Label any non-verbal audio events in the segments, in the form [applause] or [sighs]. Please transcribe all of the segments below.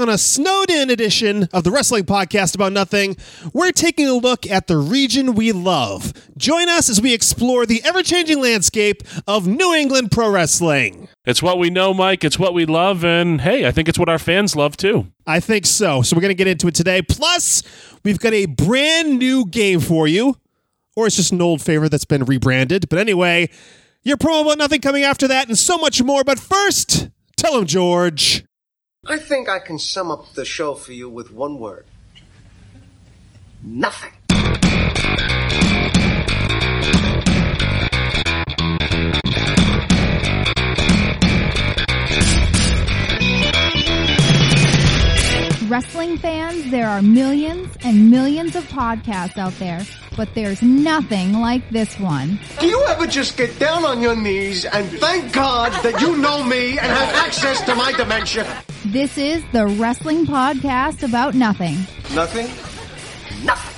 on a snowed in edition of the Wrestling Podcast About Nothing, we're taking a look at the region we love. Join us as we explore the ever changing landscape of New England pro wrestling. It's what we know, Mike. It's what we love. And hey, I think it's what our fans love too. I think so. So we're going to get into it today. Plus, we've got a brand new game for you, or it's just an old favorite that's been rebranded. But anyway, your promo about nothing coming after that and so much more. But first, tell him, George. I think I can sum up the show for you with one word. Nothing. Wrestling fans, there are millions and millions of podcasts out there, but there's nothing like this one. Do you ever just get down on your knees and thank God that you know me and have access to my dementia? This is the Wrestling Podcast About Nothing. Nothing? Nothing.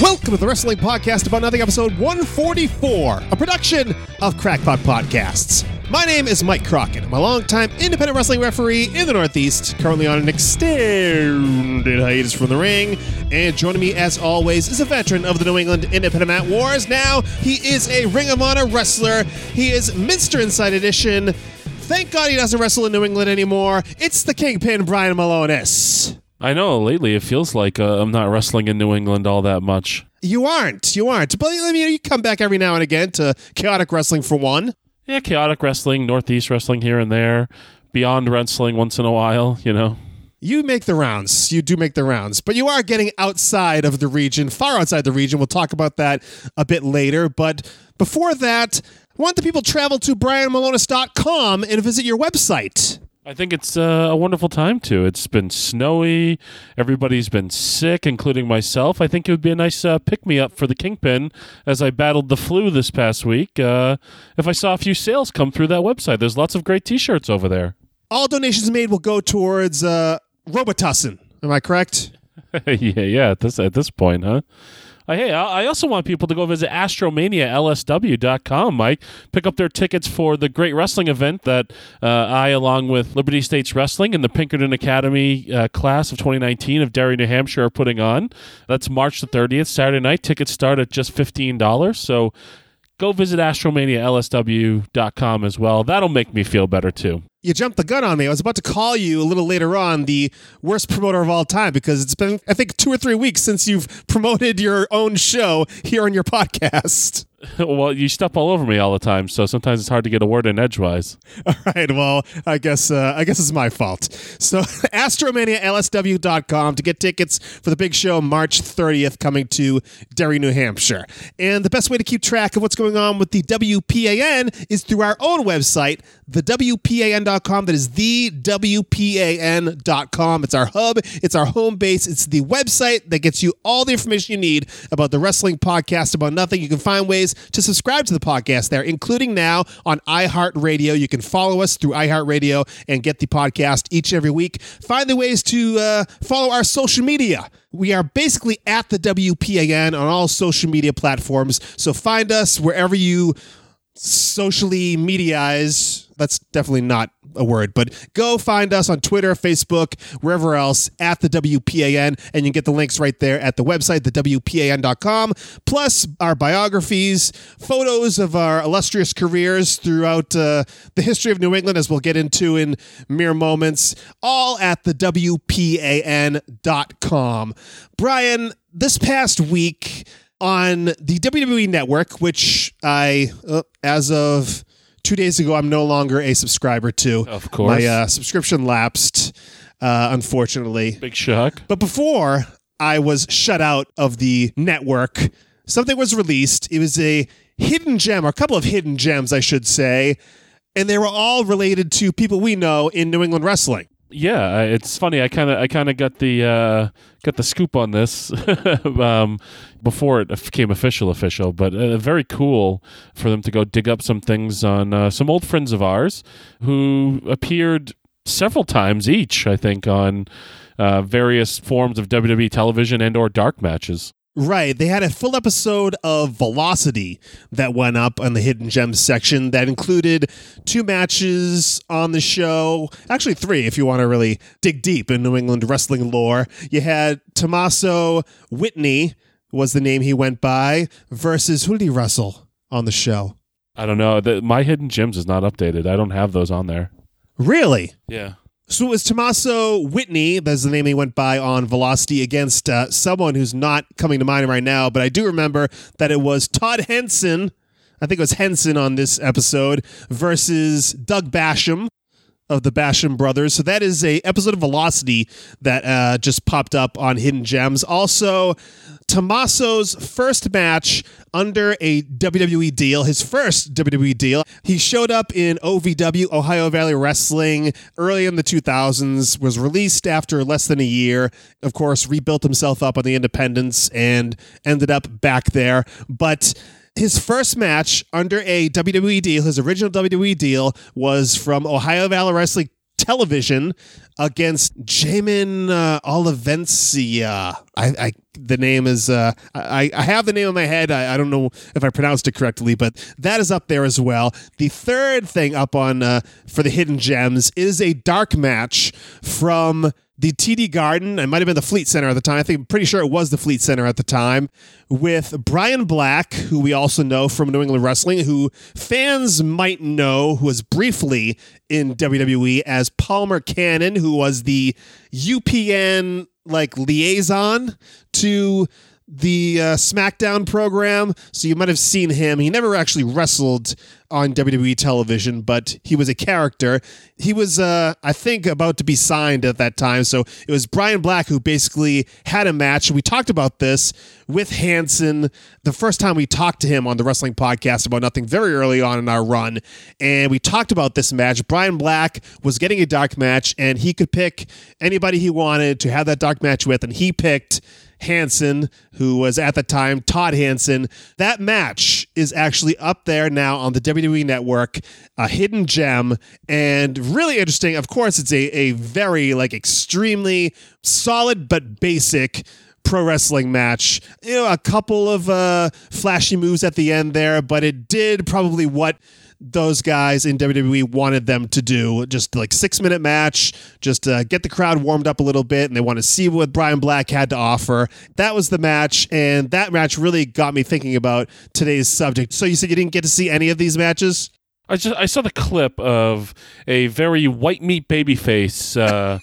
Welcome to the Wrestling Podcast About Nothing, episode 144, a production of Crackpot Podcasts. My name is Mike Crockett. I'm a longtime independent wrestling referee in the Northeast, currently on an extended hiatus from the ring. And joining me, as always, is a veteran of the New England Independent Mat Wars. Now, he is a Ring of Honor wrestler. He is Minster Inside Edition. Thank God he doesn't wrestle in New England anymore. It's the Kingpin, Brian Milonas. I know lately it feels like uh, I'm not wrestling in New England all that much. You aren't. You aren't. But I mean, you come back every now and again to chaotic wrestling for one. Yeah, chaotic wrestling, Northeast wrestling here and there, beyond wrestling once in a while, you know. You make the rounds. You do make the rounds, but you are getting outside of the region, far outside the region. We'll talk about that a bit later. But before that, I want the people to travel to brianmilonas.com and visit your website. I think it's uh, a wonderful time too. It's been snowy. Everybody's been sick, including myself. I think it would be a nice uh, pick me up for the Kingpin as I battled the flu this past week. Uh, if I saw a few sales come through that website, there's lots of great t shirts over there. All donations made will go towards uh, Robitussin. Am I correct? [laughs] yeah, yeah. At this at this point, huh? Uh, hey, I I also want people to go visit astromanialsw.com, Mike. Pick up their tickets for the great wrestling event that uh, I, along with Liberty States Wrestling and the Pinkerton Academy uh, class of 2019 of Derry, New Hampshire, are putting on. That's March the 30th, Saturday night. Tickets start at just $15. So go visit astromanialsw.com as well. That'll make me feel better too. You jumped the gun on me. I was about to call you a little later on the worst promoter of all time because it's been, I think, two or three weeks since you've promoted your own show here on your podcast. [laughs] well, you step all over me all the time, so sometimes it's hard to get a word in edgewise. [laughs] All right. Well, I guess uh, I guess it's my fault. So, [laughs] astromanialsw.com to get tickets for the big show March 30th coming to Derry, New Hampshire. And the best way to keep track of what's going on with the WPAN is through our own website, the WPAN.com. That is the WPAN.com. It's our hub, it's our home base, it's the website that gets you all the information you need about the wrestling podcast about nothing. You can find ways to subscribe to the podcast there, including now on iHeartRadio. You can follow us through iHeartRadio and get the podcast each and every week. Find the ways to uh, follow our social media. We are basically at the WPAN on all social media platforms. So find us wherever you socially mediaize. That's definitely not a word, but go find us on Twitter, Facebook, wherever else at the WPAN, and you can get the links right there at the website, thewpan.com, plus our biographies, photos of our illustrious careers throughout uh, the history of New England, as we'll get into in mere moments, all at the WPAN.com. Brian, this past week, on the WWE Network, which I, uh, as of two days ago, I'm no longer a subscriber to. Of course. My uh, subscription lapsed, uh, unfortunately. Big shock. But before I was shut out of the network, something was released. It was a hidden gem, or a couple of hidden gems, I should say. And they were all related to people we know in New England wrestling. Yeah, it's funny. I kind of, I kind of got the, uh, got the scoop on this [laughs] um, before it became official, official. But uh, very cool for them to go dig up some things on uh, some old friends of ours who appeared several times each. I think on uh, various forms of WWE television and or dark matches. Right. They had a full episode of Velocity that went up on the Hidden Gems section that included two matches on the show. Actually, three, if you want to really dig deep in New England wrestling lore. You had Tommaso Whitney, was the name he went by, versus who Russell on the show? I don't know. The, my hidden gems is not updated. I don't have those on there. Really? Yeah. So it was Tommaso Whitney, that's the name he went by on Velocity, against uh, someone who's not coming to mind right now, but I do remember that it was Todd Henson, I think it was Henson on this episode, versus Doug Basham of the Basham Brothers. So that is a episode of Velocity that uh, just popped up on Hidden Gems. Also, Tommaso's first match under a WWE deal, his first WWE deal. He showed up in OVW, Ohio Valley Wrestling, early in the 2000s, was released after less than a year. Of course, rebuilt himself up on the independents and ended up back there. But his first match under a WWE deal, his original WWE deal, was from Ohio Valley Wrestling Television against Jamin uh, Olivencia. I, I the name is uh, I, I have the name in my head. I, I don't know if I pronounced it correctly, but that is up there as well. The third thing up on uh, for the hidden gems is a dark match from the TD Garden. It might have been the Fleet Center at the time. I think I'm pretty sure it was the Fleet Center at the time with Brian Black, who we also know from New England Wrestling, who fans might know, who was briefly in WWE as Palmer Cannon, who was the UPN like liaison to the uh, SmackDown program. So you might have seen him. He never actually wrestled on WWE television, but he was a character. He was, uh, I think, about to be signed at that time. So it was Brian Black who basically had a match. We talked about this with Hanson the first time we talked to him on the wrestling podcast about nothing very early on in our run. And we talked about this match. Brian Black was getting a dark match, and he could pick anybody he wanted to have that dark match with, and he picked Hanson, who was at the time Todd Hansen. That match is actually up there now on the WWE Network, a hidden gem, and really interesting. Of course, it's a, a very like extremely solid but basic pro wrestling match. You know, a couple of uh, flashy moves at the end there, but it did probably what those guys in WWE wanted them to do. Just like six minute match, just uh, get the crowd warmed up a little bit, and they want to see what Brian Black had to offer. That was the match, and that match really got me thinking about today's subject. So you said you didn't get to see any of these matches? I just I saw the clip of a very white meat babyface, uh,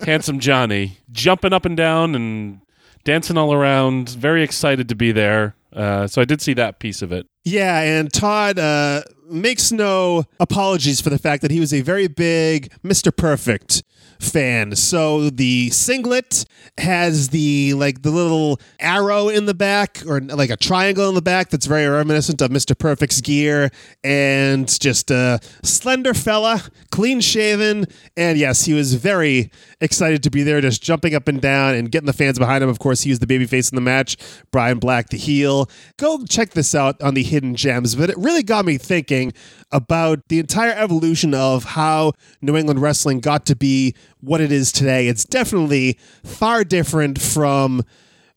[laughs] handsome Johnny, jumping up and down and dancing all around, very excited to be there. Uh, so I did see that piece of it. Yeah, and Todd uh, makes no apologies for the fact that he was a very big Mr. Perfect fan. So the singlet has the like the little arrow in the back or like a triangle in the back that's very reminiscent of Mr. Perfect's gear and just a slender fella, clean shaven, and yes, he was very excited to be there just jumping up and down and getting the fans behind him. Of course, he was the babyface in the match, Brian Black the heel. Go check this out on the Hidden Gems, but it really got me thinking about the entire evolution of how New England wrestling got to be what it is today. It's definitely far different from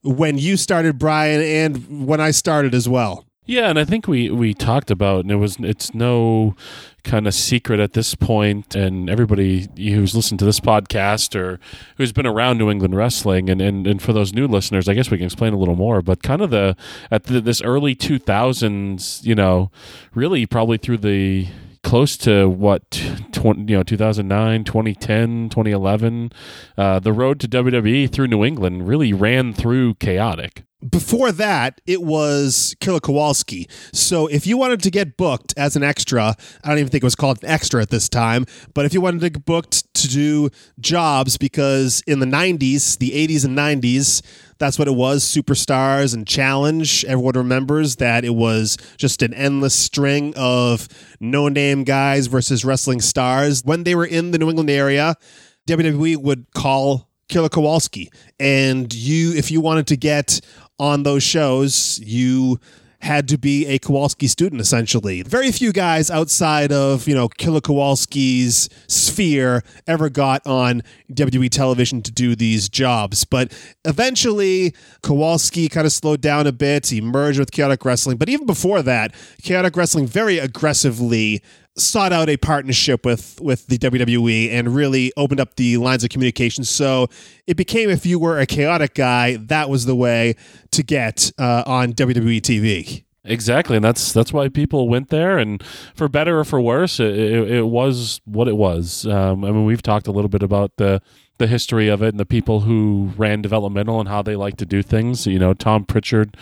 when you started, Brian, and when I started as well. Yeah, and I think we we talked about, and it was it's no kind of secret at this point, and everybody who's listened to this podcast or who's been around New England wrestling, and and, and for those new listeners, I guess we can explain a little more. But kind of the at the, this early two thousands, you know, really probably through the close to what 20, you know 2009 2010 2011 uh, the road to wwe through new england really ran through chaotic before that, it was Killer Kowalski. So if you wanted to get booked as an extra, I don't even think it was called an extra at this time, but if you wanted to get booked to do jobs, because in the 90s, the 80s and 90s, that's what it was superstars and challenge. Everyone remembers that it was just an endless string of no name guys versus wrestling stars. When they were in the New England area, WWE would call Killer Kowalski. And you, if you wanted to get on those shows, you had to be a Kowalski student essentially. Very few guys outside of, you know, Killer Kowalski's sphere ever got on WWE television to do these jobs. But eventually Kowalski kind of slowed down a bit. He merged with Chaotic Wrestling. But even before that, Chaotic Wrestling very aggressively sought out a partnership with with the WWE and really opened up the lines of communication. So it became if you were a chaotic guy, that was the way to get uh, on WWE TV. Exactly, and that's that's why people went there, and for better or for worse, it, it, it was what it was. Um, I mean, we've talked a little bit about the the history of it and the people who ran developmental and how they like to do things. You know, Tom Pritchard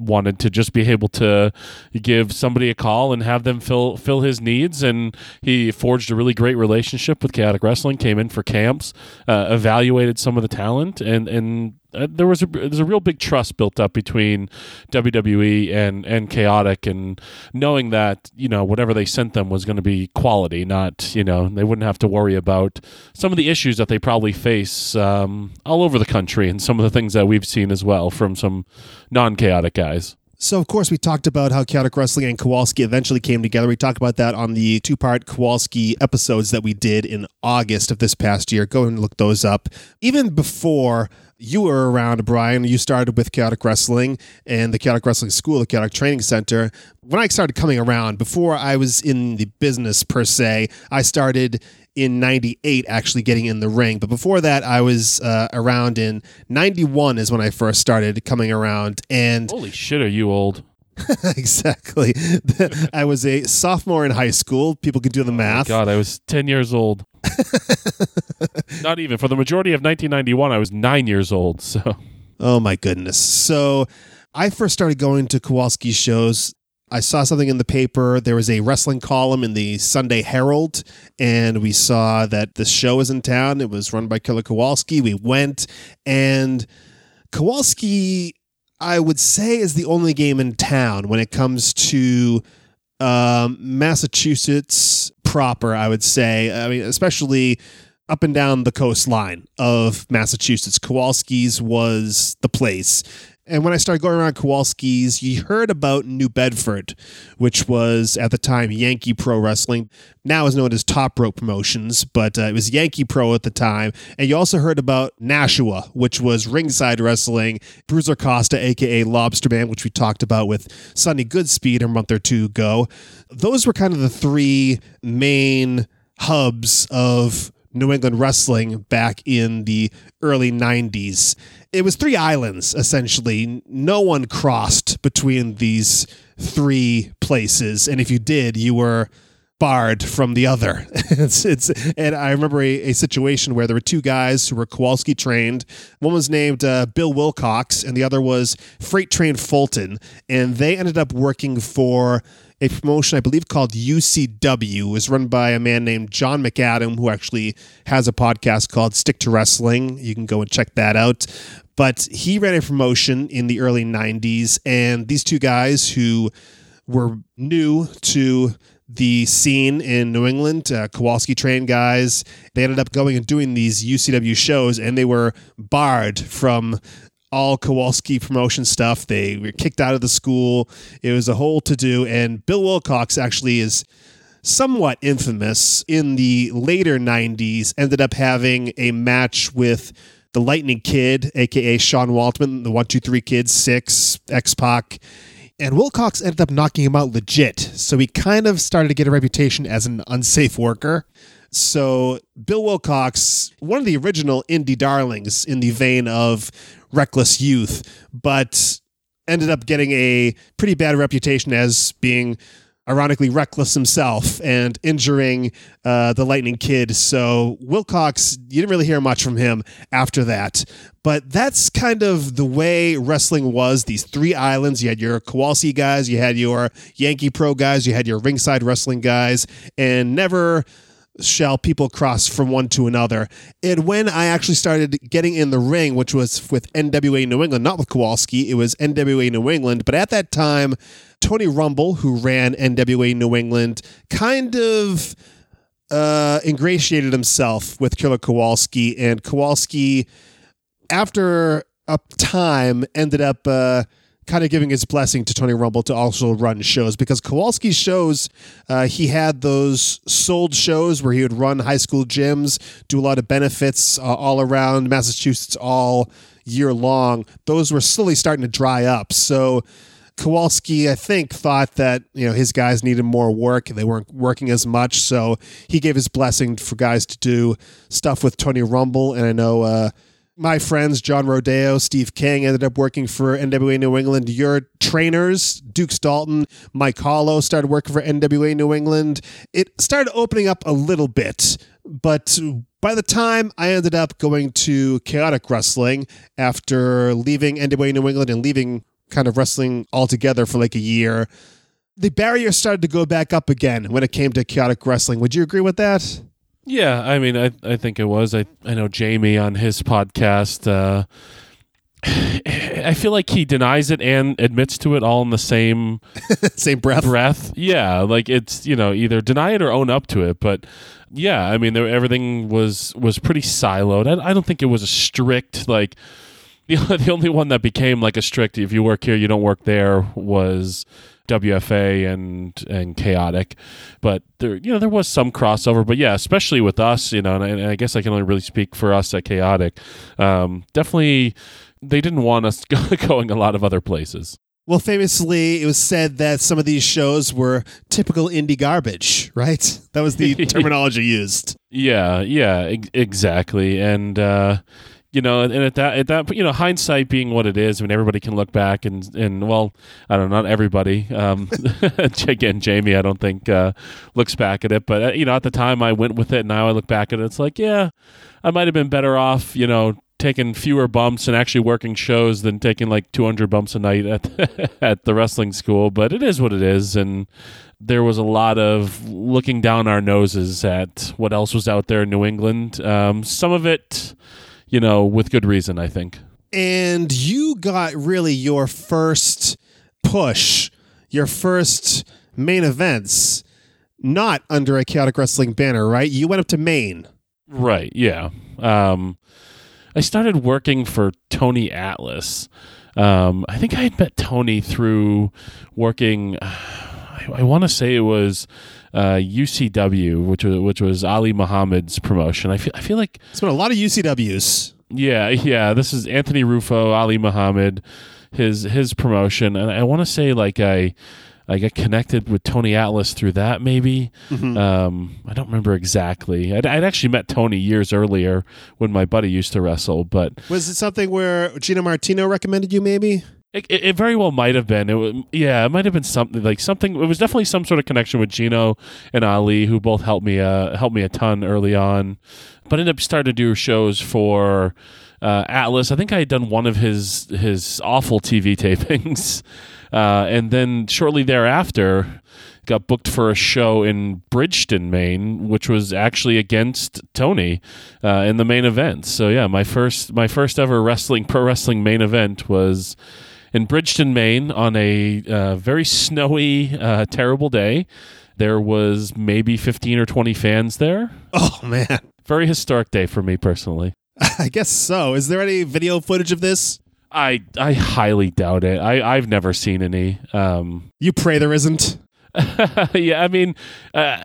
wanted to just be able to give somebody a call and have them fill fill his needs. And he forged a really great relationship with chaotic wrestling came in for camps uh, evaluated some of the talent and and uh, there was a there's a real big trust built up between WWE and and Chaotic and knowing that you know whatever they sent them was going to be quality not you know they wouldn't have to worry about some of the issues that they probably face um, all over the country and some of the things that we've seen as well from some non-chaotic guys So, of course, we talked about how Chaotic Wrestling and Kowalski eventually came together. We talked about that on the two part Kowalski episodes that we did in August of this past year. Go and look those up. Even before you were around, Brian, you started with Chaotic Wrestling and the Chaotic Wrestling School, the Chaotic Training Center. When I started coming around, before I was in the business per se, I started in 98 actually getting in the ring but before that i was uh, around in 91 is when i first started coming around and holy shit are you old [laughs] exactly. [laughs] I was a sophomore in high school. People can do the math. God, I was 10 years old. [laughs] Not even. For the majority of 1991, I was nine years old. So, Oh my goodness. So I first started going to Kowalski shows. I saw something in the paper. There was a wrestling column in the Sunday Herald, and we saw that the show was in town. It was run by Killer Kowalski. We went, and Kowalski, I would say, is the only game in town when it comes to um, Massachusetts proper. I would say, I mean, especially up and down the coastline of Massachusetts. Kowalski's was the place. And when I started going around Kowalski's, you heard about New Bedford, which was at the time Yankee Pro Wrestling. Now is known as Top Rope Promotions, but uh, it was Yankee Pro at the time. And you also heard about Nashua, which was Ringside Wrestling, Bruiser Costa, aka Lobsterman, which we talked about with Sonny Goodspeed a month or two ago. Those were kind of the three main hubs of New England wrestling back in the early 90s. It was three islands, essentially. No one crossed between these three places. And if you did, you were barred from the other. [laughs] it's, it's, and I remember a, a situation where there were two guys who were Kowalski trained. One was named uh, Bill Wilcox, and the other was Freight Train Fulton. And they ended up working for a promotion I believe called UCW. It was run by a man named John McAdam, who actually has a podcast called Stick to Wrestling. You can go and check that out. But he ran a promotion in the early 90s, and these two guys who were new to the scene in New England, uh, Kowalski trained guys, they ended up going and doing these UCW shows, and they were barred from all Kowalski promotion stuff. They were kicked out of the school. It was a whole to do. And Bill Wilcox actually is somewhat infamous in the later 90s, ended up having a match with the Lightning Kid, aka Sean Waltman, the 123 Kid, Six, X Pac. And Wilcox ended up knocking him out legit. So he kind of started to get a reputation as an unsafe worker. So Bill Wilcox, one of the original indie darlings in the vein of reckless youth, but ended up getting a pretty bad reputation as being ironically reckless himself and injuring uh, the Lightning Kid. So Wilcox, you didn't really hear much from him after that. But that's kind of the way wrestling was. These three islands. You had your Kowalski guys, you had your Yankee Pro guys, you had your ringside wrestling guys, and never shall people cross from one to another. And when I actually started getting in the ring, which was with NWA New England, not with Kowalski, it was NWA New England. But at that time, Tony Rumble, who ran NWA New England, kind of uh, ingratiated himself with Killer Kowalski, and Kowalski, after a time, ended up. Uh, kind of giving his blessing to Tony Rumble to also run shows because Kowalski's shows, uh, he had those sold shows where he would run high school gyms, do a lot of benefits uh, all around Massachusetts all year long. Those were slowly starting to dry up. So Kowalski, I think, thought that you know his guys needed more work. They weren't working as much, so he gave his blessing for guys to do stuff with Tony Rumble. And I know uh, my friends John Rodeo, Steve King ended up working for NWA New England. Your trainers, Duke Dalton, Mike Hollow, started working for NWA New England. It started opening up a little bit, but by the time I ended up going to Chaotic Wrestling after leaving NWA New England and leaving kind of wrestling altogether for like a year, the barrier started to go back up again when it came to chaotic wrestling. Would you agree with that? Yeah, I mean, I I think it was. I I know Jamie on his podcast. Uh, [sighs] I feel like he denies it and admits to it all in the same [laughs] Same breath. breath. Yeah, like it's you know either deny it or own up to it. But yeah, I mean, there, everything was was pretty siloed. I, I don't think it was a strict like [laughs] the the only one that became like a strict if you work here you don't work there was WFA and and chaotic, but there you know there was some crossover. But yeah, especially with us, you know, and I, and I guess I can only really speak for us at chaotic. Um, definitely, they didn't want us [laughs] going a lot of other places. Well, famously, it was said that some of these shows were typical indie garbage, right? That was the [laughs] terminology used. Yeah, yeah, ex- exactly, and. uh you know, and at that, at that, you know, hindsight being what it is, I mean, everybody can look back and, and well, I don't know, not everybody. Um, [laughs] again, Jamie, I don't think uh, looks back at it, but uh, you know, at the time I went with it. Now I look back at it, it's like, yeah, I might have been better off, you know, taking fewer bumps and actually working shows than taking like 200 bumps a night at [laughs] at the wrestling school. But it is what it is, and there was a lot of looking down our noses at what else was out there in New England. Um, some of it you know, with good reason, I think. And you got really your first push, your first main events, not under a chaotic wrestling banner, right? You went up to Maine. Right, yeah. Um, I started working for Tony Atlas. Um, I think I had met Tony through working. [sighs] I, I want to say it was uh, UCW, which was which was Ali Muhammad's promotion. I feel I feel like it's been a lot of UCWs. Yeah, yeah. This is Anthony Rufo, Ali Muhammad, his his promotion, and I want to say like I. I got connected with Tony Atlas through that, maybe. Mm-hmm. Um, I don't remember exactly. I'd, I'd, actually met Tony years earlier when my buddy used to wrestle, but was it something where Gino Martino recommended you? Maybe it, it, very well might have been. It was, yeah, it might have been something like something. It was definitely some sort of connection with Gino and Ali, who both helped me uh, helped me a ton early on. But ended up starting to do shows for uh, Atlas. I think I had done one of his his awful TV [laughs] tapings, uh, and then shortly thereafter got booked for a show in Bridgton, Maine, which was actually against Tony uh, in the main event. So yeah, my first my first ever wrestling pro wrestling main event was in Bridgton, Maine, on a uh, very snowy, uh, terrible day. There was maybe 15 or 20 fans there. Oh, man. Very historic day for me personally. [laughs] I guess so. Is there any video footage of this? I I highly doubt it. I I've never seen any. Um, you pray there isn't. [laughs] yeah, I mean, uh,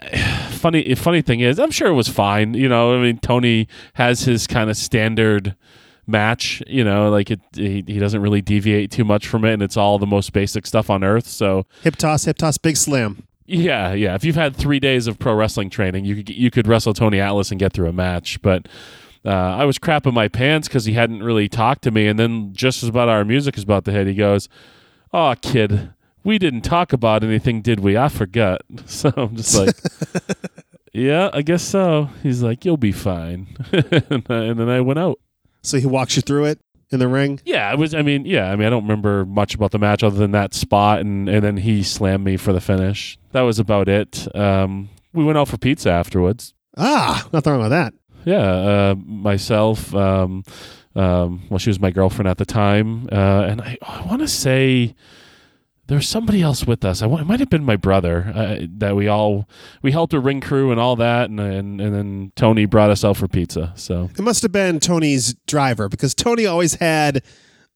funny funny thing is, I'm sure it was fine. You know, I mean, Tony has his kind of standard match. You know, like it, he, he doesn't really deviate too much from it, and it's all the most basic stuff on earth. So hip toss, hip toss, big slam. Yeah, yeah. If you've had three days of pro wrestling training, you could you could wrestle Tony Atlas and get through a match. But uh, I was crapping my pants because he hadn't really talked to me. And then just as about our music is about to hit, he goes, "Oh, kid." We didn't talk about anything, did we? I forgot. [laughs] So I'm just [laughs] like, yeah, I guess so. He's like, you'll be fine. [laughs] and then I went out. So he walks you through it in the ring. Yeah, it was. I mean, yeah. I mean, I don't remember much about the match other than that spot, and and then he slammed me for the finish. That was about it. Um, we went out for pizza afterwards. Ah, nothing wrong with that. Yeah, uh, myself. Um, um, well, she was my girlfriend at the time, uh, and I, I want to say there was somebody else with us. I it might have been my brother uh, that we all we helped a ring crew and all that, and, and and then Tony brought us out for pizza. So it must have been Tony's driver because Tony always had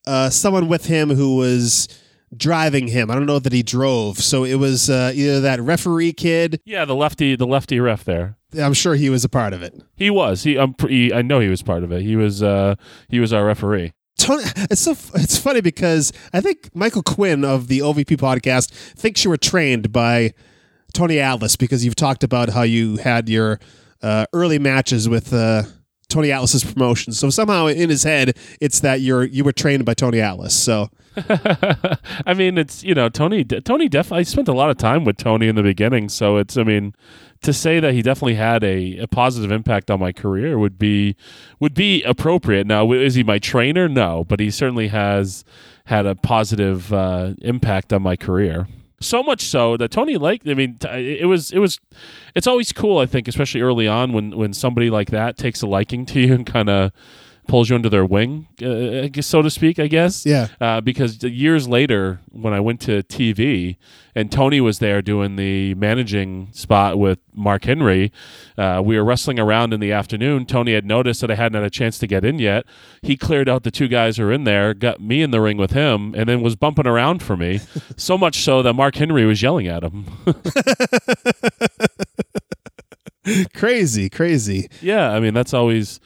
uh, someone with him who was driving him. I don't know that he drove. So it was uh, either that referee kid. Yeah, the lefty, the lefty ref there. I'm sure he was a part of it. He was. He. I'm. Pre- I know he was part of it. He was. Uh. He was our referee. Tony, it's so it's funny because I think Michael Quinn of the OVP podcast thinks you were trained by Tony Atlas because you've talked about how you had your uh, early matches with uh, Tony Atlas's promotion. So somehow in his head, it's that you're you were trained by Tony Atlas. So [laughs] I mean, it's you know Tony. Tony definitely. I spent a lot of time with Tony in the beginning, so it's. I mean, to say that he definitely had a, a positive impact on my career would be would be appropriate. Now, is he my trainer? No, but he certainly has had a positive uh, impact on my career. So much so that Tony liked. I mean, it was it was. It's always cool, I think, especially early on when when somebody like that takes a liking to you and kind of pulls you under their wing, uh, so to speak, I guess. Yeah. Uh, because years later, when I went to TV and Tony was there doing the managing spot with Mark Henry, uh, we were wrestling around in the afternoon. Tony had noticed that I hadn't had a chance to get in yet. He cleared out the two guys who were in there, got me in the ring with him, and then was bumping around for me. [laughs] so much so that Mark Henry was yelling at him. [laughs] crazy, crazy. Yeah, I mean that's always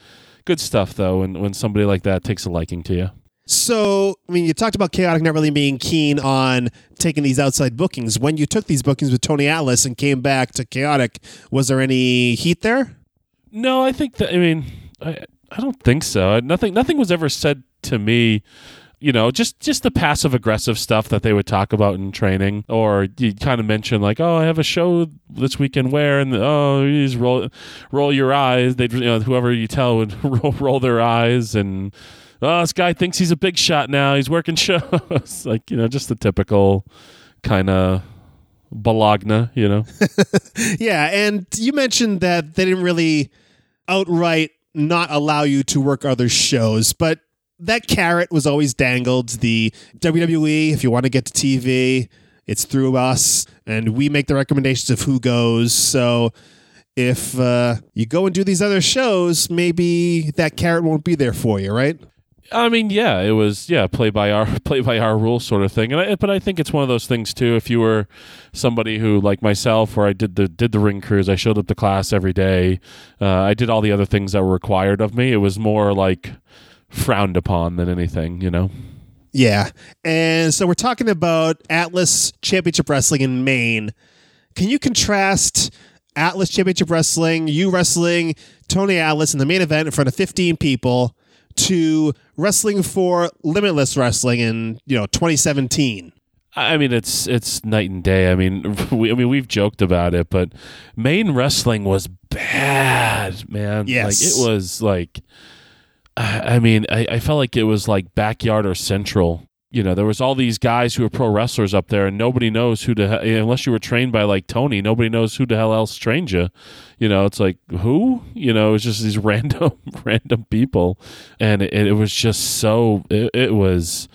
good stuff though when when somebody like that takes a liking to you. So, I mean, you talked about Chaotic not really being keen on taking these outside bookings. When you took these bookings with Tony Atlas and came back to Chaotic, was there any heat there? No, I think that. I mean, I I don't think so. Nothing nothing was ever said to me you know, just just the passive aggressive stuff that they would talk about in training, or you kind of mention like, oh, I have a show this weekend where, and oh, you just roll roll your eyes. They, you know, whoever you tell would [laughs] roll, roll their eyes, and oh, this guy thinks he's a big shot now. He's working [laughs] shows, like you know, just the typical kind of balagna, you know. [laughs] yeah, and you mentioned that they didn't really outright not allow you to work other shows, but that carrot was always dangled. The WWE, if you want to get to TV, it's through us, and we make the recommendations of who goes. So if uh, you go and do these other shows, maybe that carrot won't be there for you, right? I mean, yeah, it was yeah, play by our [laughs] play by our rules sort of thing. And I, but I think it's one of those things too. If you were somebody who like myself, where I did the did the ring crews, I showed up to class every day. Uh, I did all the other things that were required of me. It was more like frowned upon than anything, you know? Yeah. And so we're talking about Atlas Championship Wrestling in Maine. Can you contrast Atlas Championship Wrestling, you wrestling Tony Atlas in the main event in front of 15 people to wrestling for Limitless Wrestling in, you know, 2017? I mean, it's it's night and day. I mean, [laughs] we, I mean, we've joked about it, but Maine wrestling was bad, man. Yes, like it was like I mean, I, I felt like it was like backyard or central. You know, there was all these guys who were pro wrestlers up there, and nobody knows who to unless you were trained by like Tony. Nobody knows who the hell else trained you. You know, it's like who? You know, it's just these [laughs] random, random people, and it, it was just so. It, it was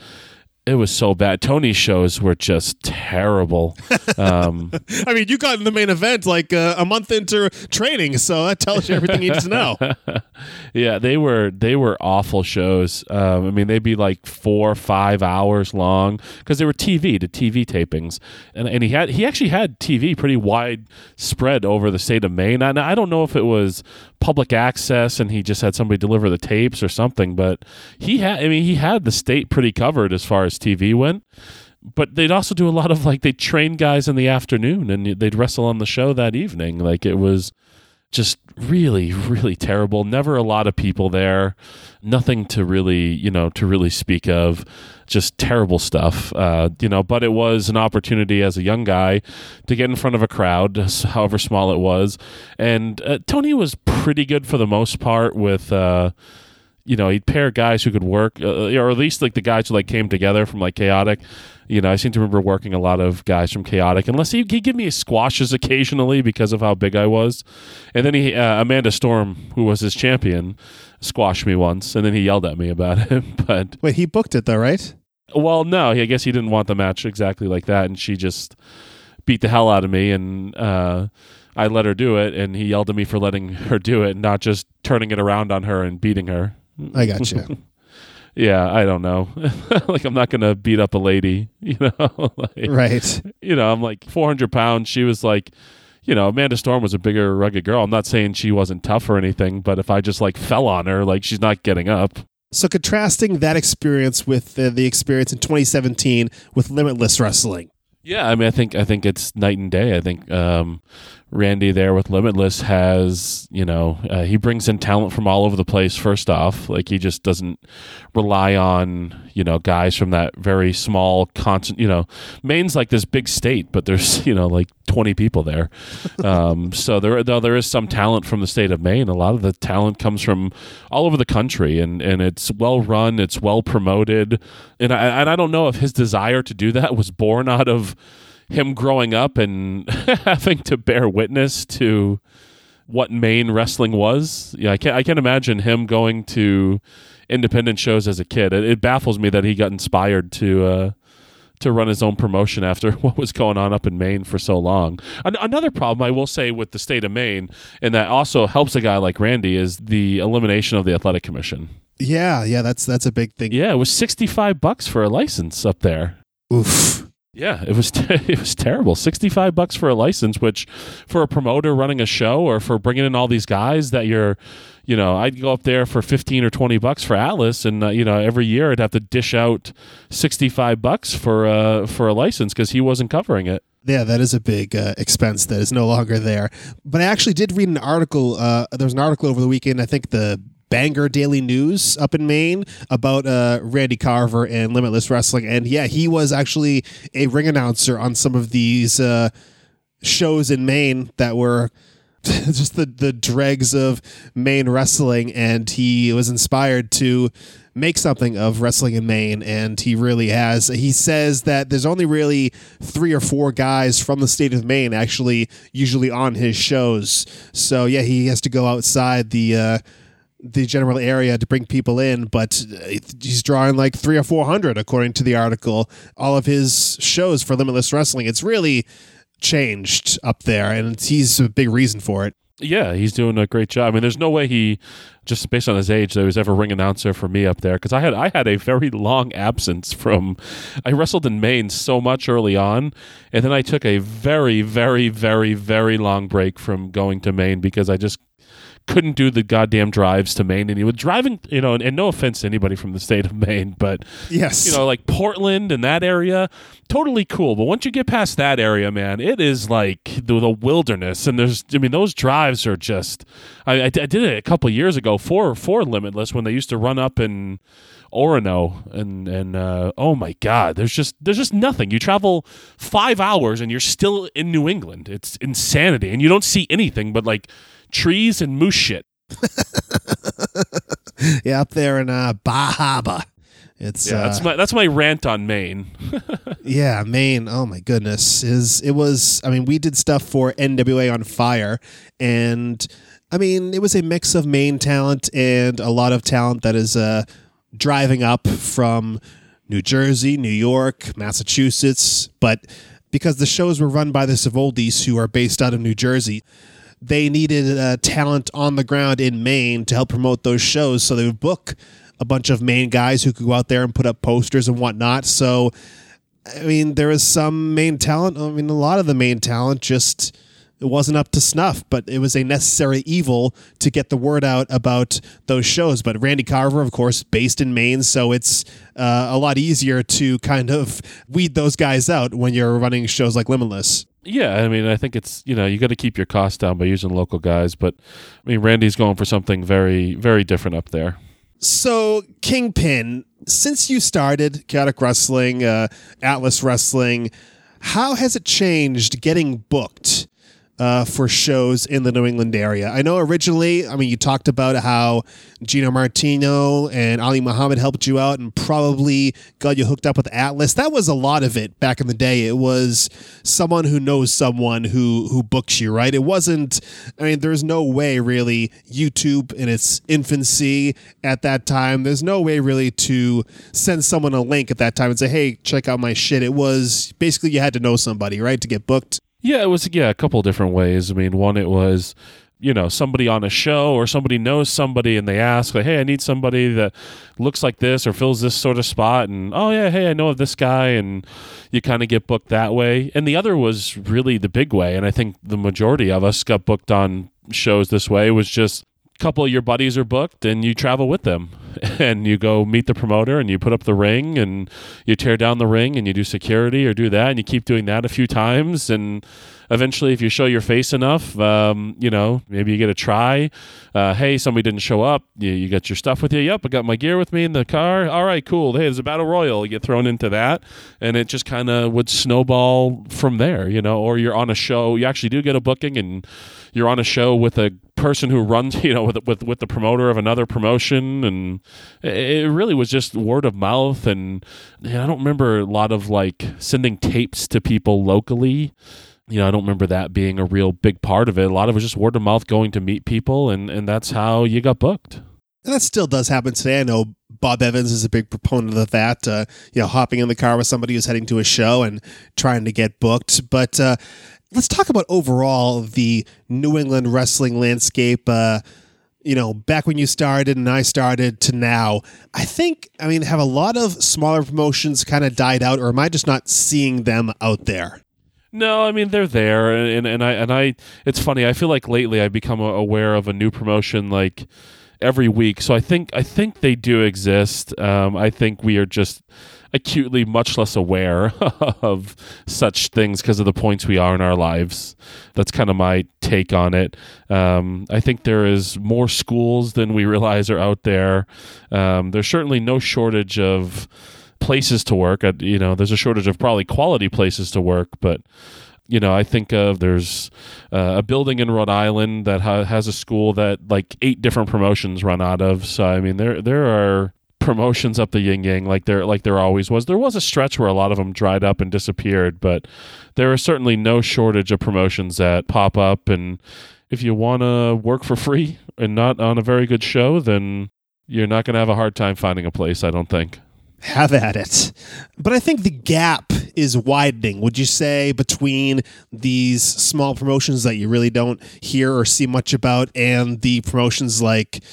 it was so bad. Tony's shows were just terrible. Um, [laughs] I mean, you got in the main event like uh, a month into training, so that tells you everything you need to know. [laughs] yeah, they were they were awful shows. Um, I mean, they'd be like four, five hours long because they were TV to TV tapings, and and he had he actually had TV pretty wide spread over the state of Maine. And I don't know if it was public access and he just had somebody deliver the tapes or something, but he had. I mean, he had the state pretty covered as far as TV went. But they'd also do a lot of like they train guys in the afternoon and they'd wrestle on the show that evening. Like it was just really really terrible. Never a lot of people there. Nothing to really you know to really speak of. Just terrible stuff uh, you know but it was an opportunity as a young guy to get in front of a crowd however small it was. And uh, tony was pretty good for the most part with uh, you know, he'd pair guys who could work, uh, or at least like the guys who like came together from like Chaotic. You know, I seem to remember working a lot of guys from Chaotic, unless he he'd give me squashes occasionally because of how big I was. And then he, uh, Amanda Storm, who was his champion, squashed me once, and then he yelled at me about [laughs] it. but wait, he booked it though, right? Well, no, I guess he didn't want the match exactly like that, and she just beat the hell out of me, and uh, I let her do it, and he yelled at me for letting her do it, not just turning it around on her and beating her. I got you. [laughs] yeah, I don't know. [laughs] like I'm not gonna beat up a lady, [laughs] you know. like, Right. You know, I'm like 400 pounds. She was like, you know, Amanda Storm was a bigger, rugged girl. I'm not saying she wasn't tough or anything, but if I just like fell on her, like she's not getting up. So contrasting that experience with uh, the experience in 2017 with Limitless Wrestling. Yeah, I mean, I think I think it's night and day. I think um, Randy there with Limitless has, you know, uh, he brings in talent from all over the place. First off, like he just doesn't rely on, you know, guys from that very small constant. You know, Maine's like this big state, but there's, [laughs] you know, like 20 people there. Um, [laughs] so there, though there is some talent from the state of Maine. A lot of the talent comes from all over the country, and and it's well run, it's well promoted, and I and I don't know if his desire to do that was born out of him growing up and [laughs] having to bear witness to what Maine wrestling was. Yeah, I can't I can't imagine him going to independent shows as a kid. It, it baffles me that he got inspired to uh, to run his own promotion after [laughs] what was going on up in Maine for so long. An- another problem I will say with the state of Maine, and that also helps a guy like Randy, is the elimination of the athletic commission. Yeah, yeah, that's that's a big thing. Yeah, it was sixty five bucks for a license up there. Oof. Yeah, it was [laughs] it was terrible. Sixty five bucks for a license, which for a promoter running a show or for bringing in all these guys that you're, you know, I'd go up there for fifteen or twenty bucks for Atlas, and uh, you know every year I'd have to dish out sixty five bucks for uh for a license because he wasn't covering it. Yeah, that is a big uh, expense that is no longer there. But I actually did read an article. Uh, there was an article over the weekend. I think the Bangor Daily News up in Maine about uh, Randy Carver and Limitless Wrestling, and yeah, he was actually a ring announcer on some of these uh, shows in Maine that were [laughs] just the the dregs of Maine wrestling, and he was inspired to make something of wrestling in Maine, and he really has. He says that there's only really three or four guys from the state of Maine actually usually on his shows. So yeah, he has to go outside the. Uh, the general area to bring people in, but uh, he's drawing like three or four hundred according to the article. All of his shows for Limitless Wrestling, it's really changed up there, and he's a big reason for it. Yeah, he's doing a great job. I mean, there's no way he, just based on his age, there was ever ring announcer for me up there because I had I had a very long absence from. I wrestled in Maine so much early on, and then I took a very, very, very, very long break from going to Maine because I just couldn't do the goddamn drives to Maine. And he was driving, you know, and, and, no offense to anybody from the state of [laughs] Maine, but yes, you know, like Portland and that area, totally cool. But once you get past that area, man, it is like the, the wilderness. And there's, I mean, those drives are just. I, I, I did it a couple years ago for for Limitless when they used to run up in. Orono and and uh, oh my God, there's just there's just nothing. You travel five hours and you're still in New England. It's insanity, and you don't see anything but like trees and moose shit. [laughs] yeah, up there in uh, Bahaba. It's yeah, uh, that's my that's my rant on Maine. [laughs] yeah, Maine. Oh my goodness, is it was. I mean, we did stuff for NWA on Fire, and I mean, it was a mix of Maine talent and a lot of talent that is uh, driving up from New Jersey, New York, Massachusetts, but because the shows were run by the Savoldis, who are based out of New Jersey they needed uh, talent on the ground in Maine to help promote those shows. So they would book a bunch of Maine guys who could go out there and put up posters and whatnot. So, I mean, there was some Maine talent. I mean, a lot of the Maine talent just it wasn't up to snuff, but it was a necessary evil to get the word out about those shows. But Randy Carver, of course, based in Maine, so it's uh, a lot easier to kind of weed those guys out when you're running shows like Limitless. Yeah, I mean, I think it's you know you got to keep your costs down by using local guys, but I mean, Randy's going for something very very different up there. So, Kingpin, since you started Chaotic Wrestling, uh, Atlas Wrestling, how has it changed getting booked? Uh, for shows in the New England area. I know originally, I mean, you talked about how Gino Martino and Ali Muhammad helped you out and probably got you hooked up with Atlas. That was a lot of it back in the day. It was someone who knows someone who who books you, right? It wasn't. I mean, there's no way really YouTube in its infancy at that time. There's no way really to send someone a link at that time and say, "Hey, check out my shit." It was basically you had to know somebody, right, to get booked. Yeah, it was yeah a couple different ways. I mean, one it was you know somebody on a show or somebody knows somebody and they ask like hey i need somebody that looks like this or fills this sort of spot. And oh yeah hey i know of this guy. And you kind of get booked that way. And the other was really the big way. And i think the majority of us got booked on shows this way. Was just couple of your buddies are booked and you travel with them [laughs] and you go meet the promoter and you put up the ring and you tear down the ring and you do security or do that and you keep doing that a few times and eventually, if you show your face enough, um, you know, maybe you get a try. Uh, hey, somebody didn't show up. You, you got your stuff with you. Yep, I got my gear with me in the car. All right, cool. Hey, there's a battle royal. You get thrown into that, and it just kind of would snowball from there, you know. Or you're on a show. You actually do get a booking, and you're on a show with a person who runs, [laughs] you know, with with with the promoter of another promotion, and it really was just word of mouth. And, I don't remember a lot of like sending tapes to people locally you know, I don't remember that being a real big part of it. A lot of it was just word of mouth going to meet people, and, and that's how you got booked. And that still does happen today. I know Bob Evans is a big proponent of that. Uh, you know, hopping in the car with somebody who's heading to a show and trying to get booked. But uh, let's talk about overall the New England wrestling landscape. Uh, you know, back when you started and I started to now, I think, I mean, have a lot of smaller promotions kind of died out, or am I just not seeing them out there? No, I mean they're there, and and I and I. It's funny. I feel like lately I've become aware of a new promotion like every week. So I think I think they do exist. Um, I think we are just acutely much less aware [laughs] of such things because of the points we are in our lives. That's kind of my take on it. Um, I think there is more schools than we [laughs] realize are out there. Um, there's certainly no shortage of places to work. you know, there's a shortage of probably quality places to work, but you know, I think of there's uh, a building in Rhode Island that ha- has a school that like eight different promotions run out of. So I mean, there there are promotions up the yin yang like there like there always was. There was a stretch where a lot of them dried up and disappeared, but there is certainly no shortage of promotions that pop up. And if you want to work for free and not on a very good show, then you're not going to have a hard time finding a place. I don't think have at it. But I think the gap is widening, would you say, between these small promotions that you really don't hear or see much about and the promotions like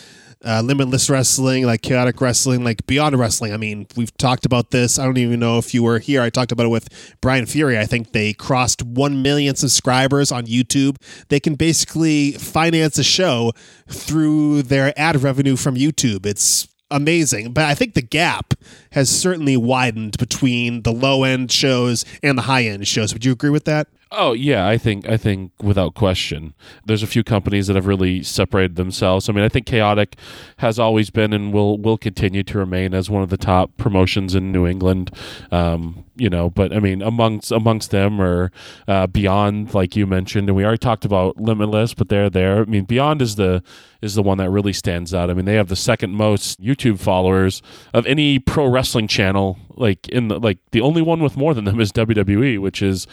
uh, Limitless Wrestling, like Chaotic Wrestling, like Beyond Wrestling? I mean, we've talked about this. I don't even know if you were here. I talked about it with Brian Fury. I think they crossed 1 million subscribers on YouTube. They can basically finance a show through their ad revenue from YouTube. It's amazing. But I think the gap has certainly widened between the low end shows and the high end shows. Would you agree with that? Oh yeah, I think I think without question, there's a few companies that have really separated themselves. I mean, I think Chaotic has always been and will will continue to remain as one of the top promotions in New England. Um, you know, but I mean, amongst amongst them or uh, Beyond, like you mentioned, and we already talked about Limitless, but they're there. I mean, Beyond is the is the one that really stands out. I mean, they have the second most YouTube followers of any pro wrestling channel. Like in the like the only one with more than them is WWE, which is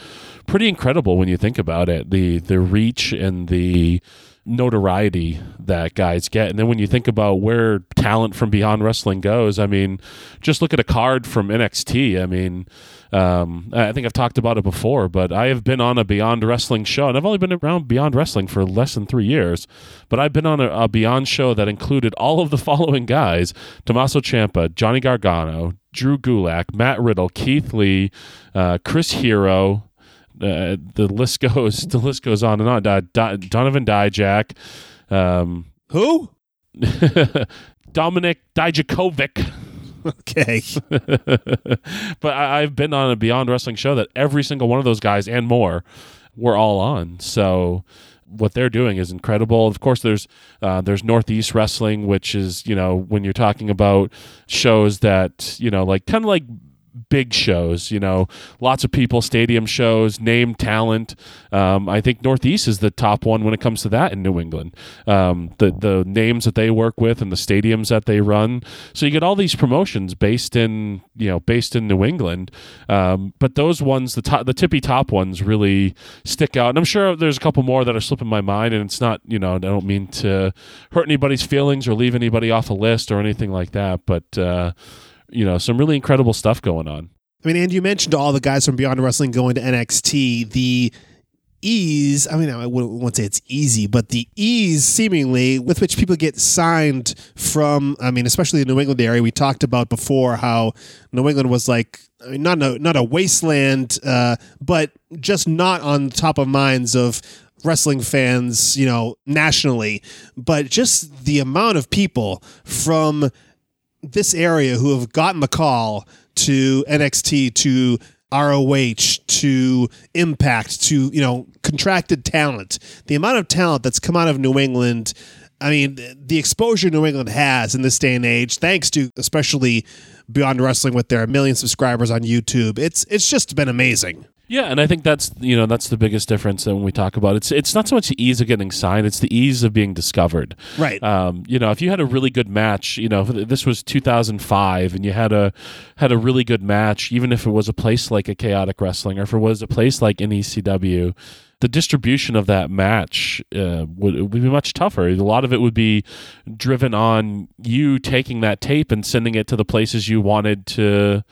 pretty incredible when you think about it. The the reach and the notoriety that guys get. And then when you think about where talent from Beyond Wrestling goes, I mean, just look at a card from NXT. I mean, um, I think I've talked about it before, but I have been on a Beyond Wrestling show, and I've only been around Beyond Wrestling for less than three years. But I've been on a, a Beyond show that included all of the [laughs] following guys Tommaso Ciampa, Johnny Gargano, Drew Gulak, Matt Riddle, Keith Lee, uh, Chris Hero, uh, the list goes [laughs] the list goes on and on. Uh, Donovan Dijak, um, who? [laughs] Dominic Dijakovic. Okay, [laughs] but I, I've been on a Beyond Wrestling show that every single one of those guys and more were all on. So what they're doing is incredible. Of course, there's uh, there's Northeast Wrestling, which is you know when you're talking about shows that you know like kind of like big shows, you know, lots of people, stadium shows, name talent. Um, I think Northeast is the top one when it comes to that in New England. Um, the the names that they work with and the stadiums that they run. So you get all these promotions based in you know based in New England. Um, but those ones, the top, the tippy top ones, really stick out. And I'm sure there's a couple more that are slipping my mind. And it's not you know I don't mean to hurt anybody's feelings or leave anybody off a list or anything like that. But uh, you know, some really incredible stuff going on. I mean, and you mentioned all the guys from Beyond Wrestling going to NXT. The ease i mean i wouldn't say it's easy but the ease seemingly with which people get signed from i mean especially the new england area we talked about before how new england was like I mean, not a, not a wasteland uh, but just not on top of minds of wrestling fans you know nationally but just the amount of people from this area who have gotten the call to NXT to ROH to Impact to you know contracted talent. The amount of talent that's come out of New England. I mean, the exposure New England has in this day and age, thanks to especially Beyond Wrestling with their million subscribers on YouTube, it's it's just been amazing. Yeah, and I think that's you know that's the biggest difference that when we talk about it. it's it's not so much the ease of getting signed; it's the ease of being discovered. Right. Um, you know, if you had a really good match, you know, if this was 2005, and you had a had a really good match, even if it was a place like a Chaotic Wrestling or if it was a place like NECW, the distribution of that match uh, would, would, be much tougher. A lot of it would be driven on you taking that tape and sending it to the places you wanted to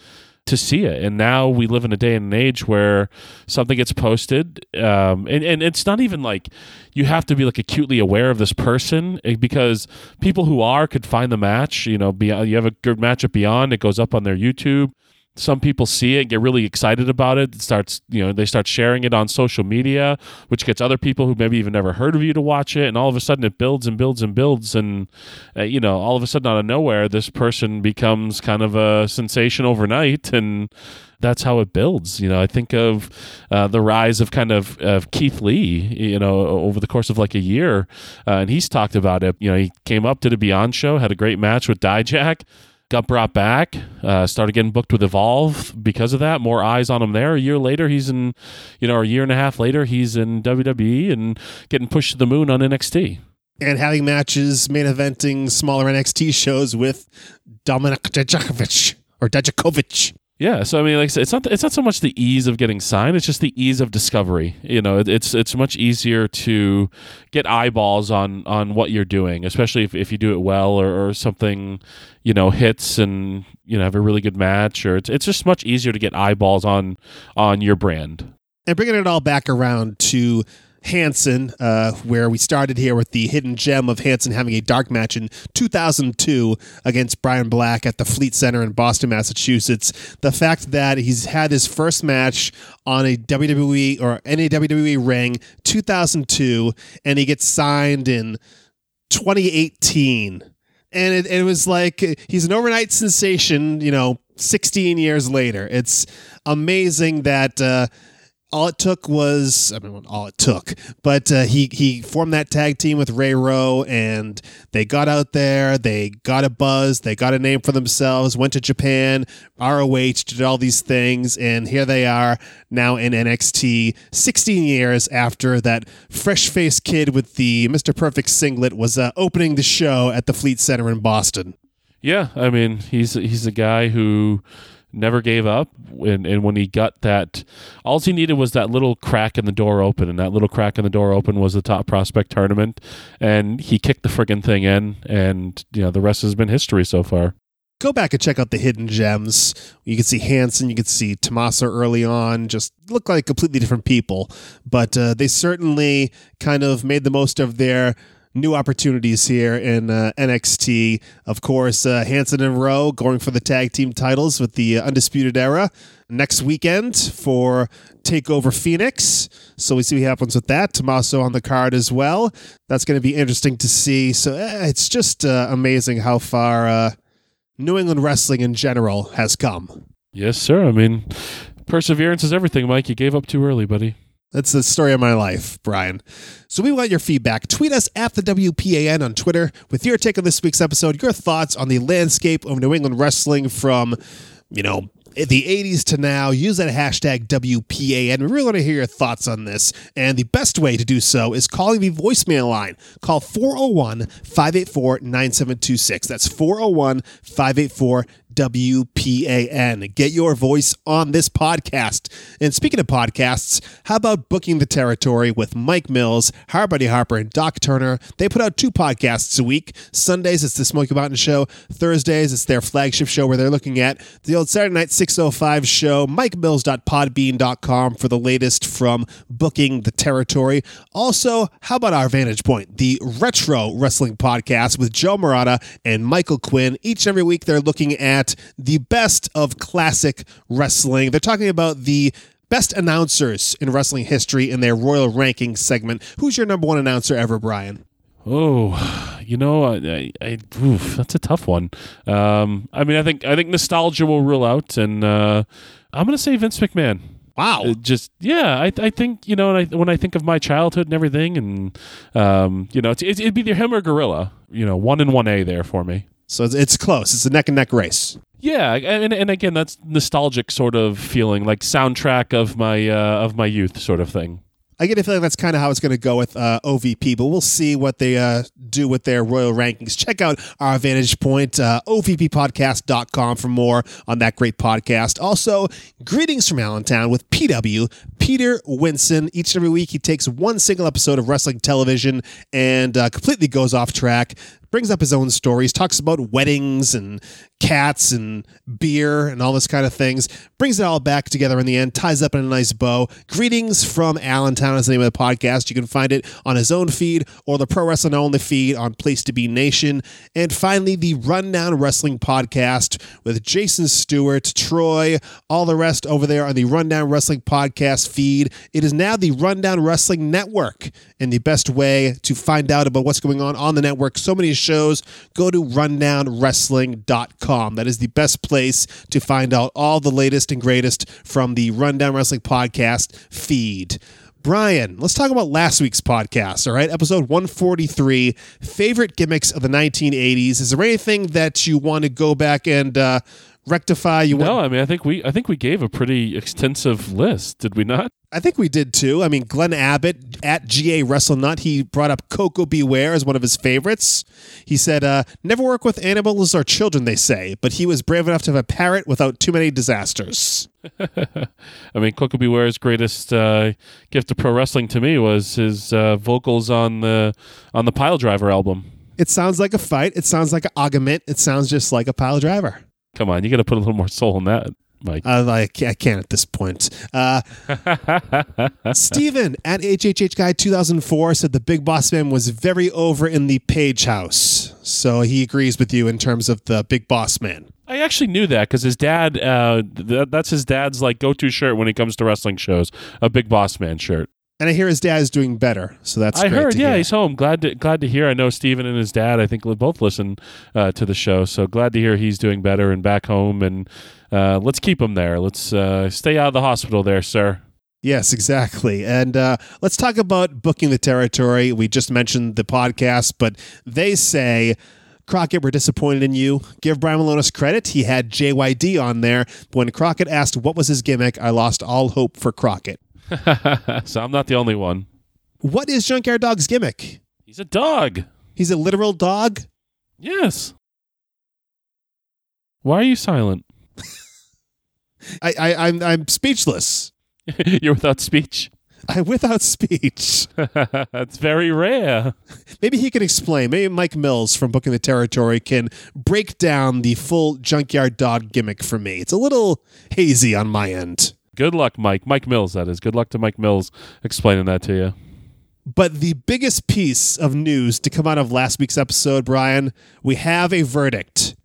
to see it. And now we live in a day and an age where something gets posted, um, and, and it's not even like you have to be like acutely aware of this person eh, because people who are could find the match. You know, beyond, you have a good match at Beyond, it goes up on their YouTube some people see it get really excited about it. it starts you know they start sharing it on social media which gets other people who maybe even never heard of you to watch it and all of a sudden it builds and builds and builds and uh, you know all of a sudden out of nowhere this person becomes kind of a sensation overnight and that's how it builds. You know, I think of uh, the rise of kind of, of Keith Lee, you know, over the course of like a year. Uh, and he's talked about it. You know, he came up to the Beyond show, had a great match with Dijak, got brought back, uh, started getting booked with Evolve because of that. More eyes on him there. A year later, he's in, you know, a year and a half later, he's in WWE and getting pushed to the moon on NXT. And having matches, main eventing smaller NXT shows with Dominik Dijakovic or Dijakovic. Yeah, so I mean, like it's not it's not so much the ease of getting signed; it's just the ease of discovery. You know, it's it's much easier to get eyeballs on on what you're doing, especially if, if you do it well or, or something, you know, hits and you know have a really good match, or it's it's just much easier to get eyeballs on on your brand. And bringing it all back around to Hanson, uh, where we started here with the hidden gem of Hanson having a dark match in 2002 against Brian Black at the Fleet Center in Boston, Massachusetts. The fact that he's had his first match on a WWE or any WWE ring 2002, and he gets signed in 2018. And it, it was like he's an overnight sensation, you know, 16 years later. It's amazing that. Uh, all it took was I mean all it took, but uh, he he formed that tag team with Ray Rowe, and they got out there, they got a buzz, they got a name for themselves, went to Japan, ROH, did all these things, and here they are now in NXT, 16 years after that fresh faced kid with the Mr. Perfect singlet was uh, opening the show at the Fleet Center in Boston. Yeah, I mean he's he's a guy who never gave up. And, and when he got that, all he needed was that little crack in the door open, and that little crack in the door open was the top prospect tournament, and he kicked the friggin' thing in, and you know the rest has been history so far. Go back and check out the hidden gems. You can see Hanson, you can see Tommaso early on, just look like completely different people, but uh, they certainly kind of made the most of their new opportunities here in uh, NXT. Of course, uh, Hanson and Rowe going for the tag team titles with the uh, Undisputed Era next weekend for Takeover Phoenix. So we see what happens with that. Tommaso on the card as well. That's going to be interesting to see. So eh, it's just uh, amazing how far uh, New England wrestling in general has come. Yes, sir. I mean, perseverance is everything, Mike. You gave up too early, buddy. That's the story of my life, Brian. So we want your feedback. Tweet us at the WPAN on Twitter with your take on this week's episode, your thoughts on the landscape of New England wrestling from, you know, the 80s to now. Use that hashtag WPAN. We really want to hear your thoughts on this. And the best way to do so is calling the voicemail line. Call 401 584 9726. That's 401 584 WPAN. Get your voice on this podcast. And speaking of podcasts, how about Booking the Territory with Mike Mills, Harbuddy Harper, and Doc Turner? They put out two podcasts a week. Sundays, it's the Smoky Mountain Show. Thursdays, it's their flagship show where they're looking at the old Saturday Night 605 show, mikemills.podbean.com for the latest from Booking the Territory. Also, how about our Vantage Point, the retro wrestling podcast with Joe Murata and Michael Quinn. Each and every week, they're looking at the best of classic wrestling. They're talking about the best announcers in wrestling history in their Royal Ranking segment. Who's your number one announcer ever, Brian? Oh, you know, I, I, I oof, that's a tough one. Um, I mean, I think I think nostalgia will rule out, and uh, I'm going to say Vince McMahon. Wow. Uh, just yeah, I, I think you know when I, when I think of my childhood and everything, and um, you know, it's, it's, it'd be either him or Gorilla. You know, one and one A there for me. So it's, it's close. It's a neck and neck race. Yeah, and and again, that's nostalgic sort of feeling, like soundtrack of my uh, of my youth, sort of thing. I get a feeling that's kind of how it's going to go with uh, OVP, but we'll see what they uh, do with their royal rankings. Check out our Vantage Point, uh, OVPpodcast.com for more on that great podcast. Also, greetings from Allentown with PW, Peter Winson. Each and every week, he takes one single episode of wrestling television and uh, completely goes off track brings up his own stories, talks about weddings and cats and beer and all this kind of things, brings it all back together in the end, ties up in a nice bow. Greetings from Allentown is the name of the podcast. You can find it on his own feed or the Pro Wrestling Only feed on Place to Be Nation. And finally, the Rundown Wrestling Podcast with Jason Stewart, Troy, all the rest over there on the Rundown Wrestling Podcast feed. It is now the Rundown Wrestling Network. And the best way to find out about what's going on on the network, so many shows, go to rundownwrestling.com. That is the best place to find out all the latest and greatest from the Rundown Wrestling Podcast feed. Brian, let's talk about last week's podcast, all right? Episode 143 Favorite Gimmicks of the 1980s. Is there anything that you want to go back and uh, rectify? You No. I mean, I think we I think we gave a pretty extensive list, did we not? I think we did too. I mean, Glenn Abbott at GA WrestleNut, he brought up Koko B. Ware as one of his favorites. He said, uh, never work with animals or children, they say, but he was brave enough to have a parrot without too many disasters. [laughs] I mean, Koko B. Ware's greatest uh, gift to pro wrestling to me was his uh, vocals on the on the Piledriver album. It sounds like a fight. It sounds like an argument. It sounds just like a pile driver. Come on, you got to put a little more soul in that, Mike. Uh, I, can't, I can't at this point. Uh, [laughs] Steven at HHH Guy 2004 said the Big Boss Man was very over in the Page House. So he agrees with you in terms of the Big Boss Man. I actually knew that because his dad, uh, th- that's his dad's like go-to shirt when it comes to wrestling shows, a Big Boss Man shirt. And I hear his dad is doing better. So that's I heard, yeah, hear. he's home. Glad to glad to hear. I know Steven and his dad. I think both listen uh, to the show, so glad to hear he's doing better and back home. And uh, let's keep him there. Let's uh, stay out of the hospital there, sir. Yes, exactly. And uh, let's talk about booking the territory. We just mentioned the podcast, but they say, Crockett, we're disappointed in you. Give Brian Milonas credit. He had JYD on there. When Crockett asked what was his gimmick, I lost all hope for Crockett. [laughs] so I'm not the only one. What is Junkyard Dog's gimmick? He's a dog. He's a literal dog? Yes. Why are you silent? [laughs] I, I, I'm, I'm speechless. [laughs] You're without speech. I'm without speech. That's very rare. Maybe he can explain. Maybe Mike Mills from Booking the Territory can break down the full Junkyard Dog gimmick for me. It's a little hazy on my end. Good luck, Mike. Mike Mills, that is. Good luck to Mike Mills explaining that to you. But the biggest piece of news to come out of last week's episode, Brian, we have a verdict.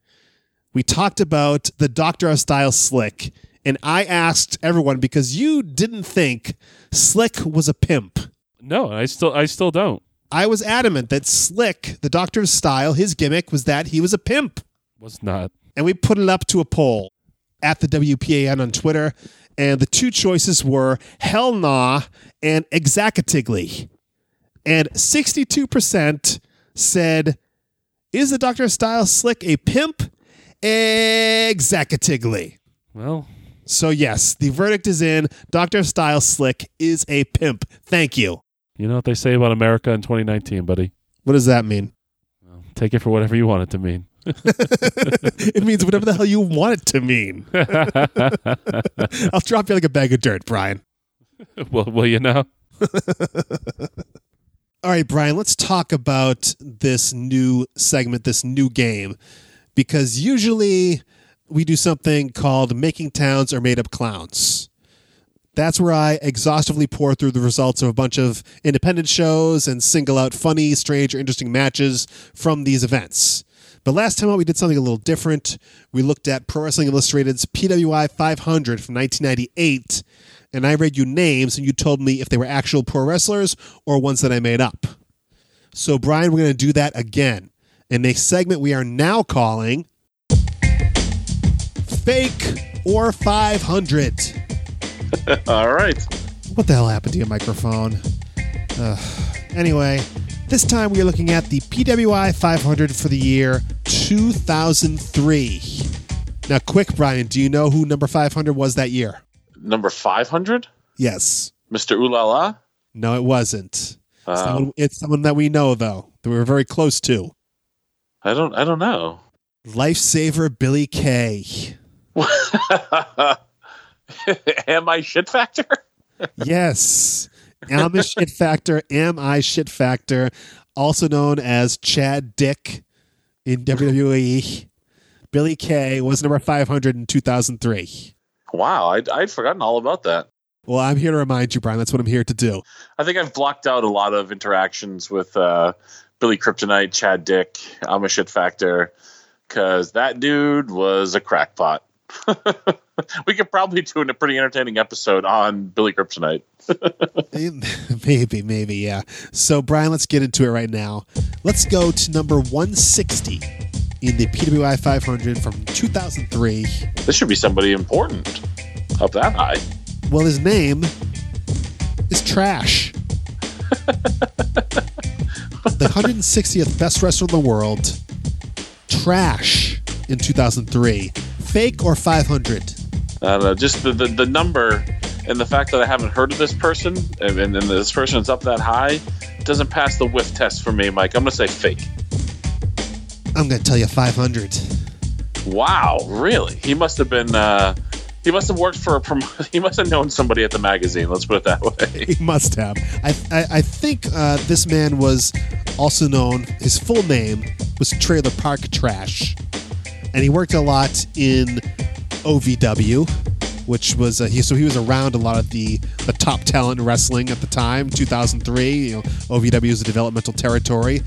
We talked about the Doctor of Style Slick, and I asked everyone because you didn't think Slick was a pimp. No, I still I still don't. I was adamant that Slick, the Doctor of Style, his gimmick was that he was a pimp. Was not. And we put it up to a poll at the WPAN on Twitter. And the two choices were Hell Nah and Exacatigly. And 62% said, Is the Dr. Style Slick a pimp? Exacatigly. Well, So, yes, the verdict is in. Dr. Style Slick is a pimp. Thank you. you know what they say about America in 2019, buddy. What does that mean? Take it for whatever you want it to mean. [laughs] it means whatever the hell you want it to mean. [laughs] I'll drop you like a bag of dirt, Brian. well, well, you know. [laughs] All right, Brian, let's talk about this new segment, this new game, because usually we do something called Making Towns or Made Up Clowns. That's where I exhaustively pour through the results of a bunch of independent shows and single out funny, strange, or interesting matches from these events. But last time out, we did something a little different. We looked at Pro Wrestling Illustrated's PWI 500 from 1998, and I read you names, and you told me if they were actual pro wrestlers or ones that I made up. So, Brian, we're going to do that again in a segment we are now calling Fake or 500. [laughs] All right. What the hell happened to your microphone? Ugh. Anyway, this time we are looking at the PWI 500 for the year 2003. Now, quick, Brian, do you know who number 500 was that year? Number 500? Yes. Mr. Ulala? No, it wasn't. It's, Uh, someone, it's someone that we know, though, that we were very close to. I don't I don't know. Lifesaver Billy Kay. [laughs] Am I shit factor? Yes. [laughs] [laughs] Am I Shit Factor? Am I Shit Factor? Also known as Chad Dick in WWE. Billy Kay was number 500 in 2003. Wow, I'd, I'd forgotten all about that. Well, I'm here to remind you, Brian. That's what I'm here to do. I think I've blocked out a lot of interactions with uh, Billy Kryptonite, Chad Dick, I'm a shit factor, because that dude was a crackpot. [laughs] [laughs] we could probably do a pretty entertaining episode on Billy Kryptonite. [laughs] maybe, maybe, yeah. So, Brian, let's get into it right now. Let's go to number 160 in the PWI 500 from 2003. This should be somebody important up that high. Well, his name is Trash. [laughs] the 160th best wrestler in the world, Trash, in 2003. Fake or 500? I don't know, just the, the, the number and the fact that I haven't heard of this person and, and, and this person is up that high doesn't pass the whiff test for me, Mike. I'm going to say fake. I'm going to tell you 500. Wow, really? He must have been. Uh, he must have worked for a. Prom- [laughs] he must have known somebody at the magazine. Let's put it that way. [laughs] He must have. I, I, I think uh, this man was also known, his full name was Trailer Park Trash. And he worked a lot in OVW, which was, uh, he, so he was around a lot of the, the top talent in wrestling at the time, 2003. You know, OVW is a developmental territory.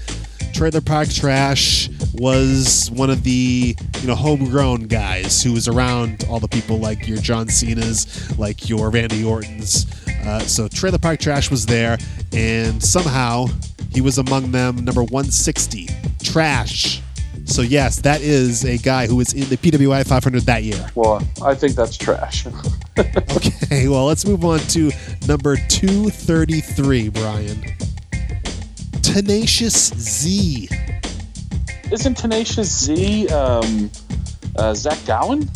Trailer Park Trash was one of the you know homegrown guys who was around all the people like your John Cena's, like your Randy Orton's. Uh, so Trailer Park Trash was there, and somehow he was among them, number 160. Trash. So yes, that is a guy who was in the PWI 500 that year. Well, I think that's trash. [laughs] Okay, well let's move on to number 233, Brian. Tenacious Z. Isn't Tenacious Z um, uh, Zach Gowen?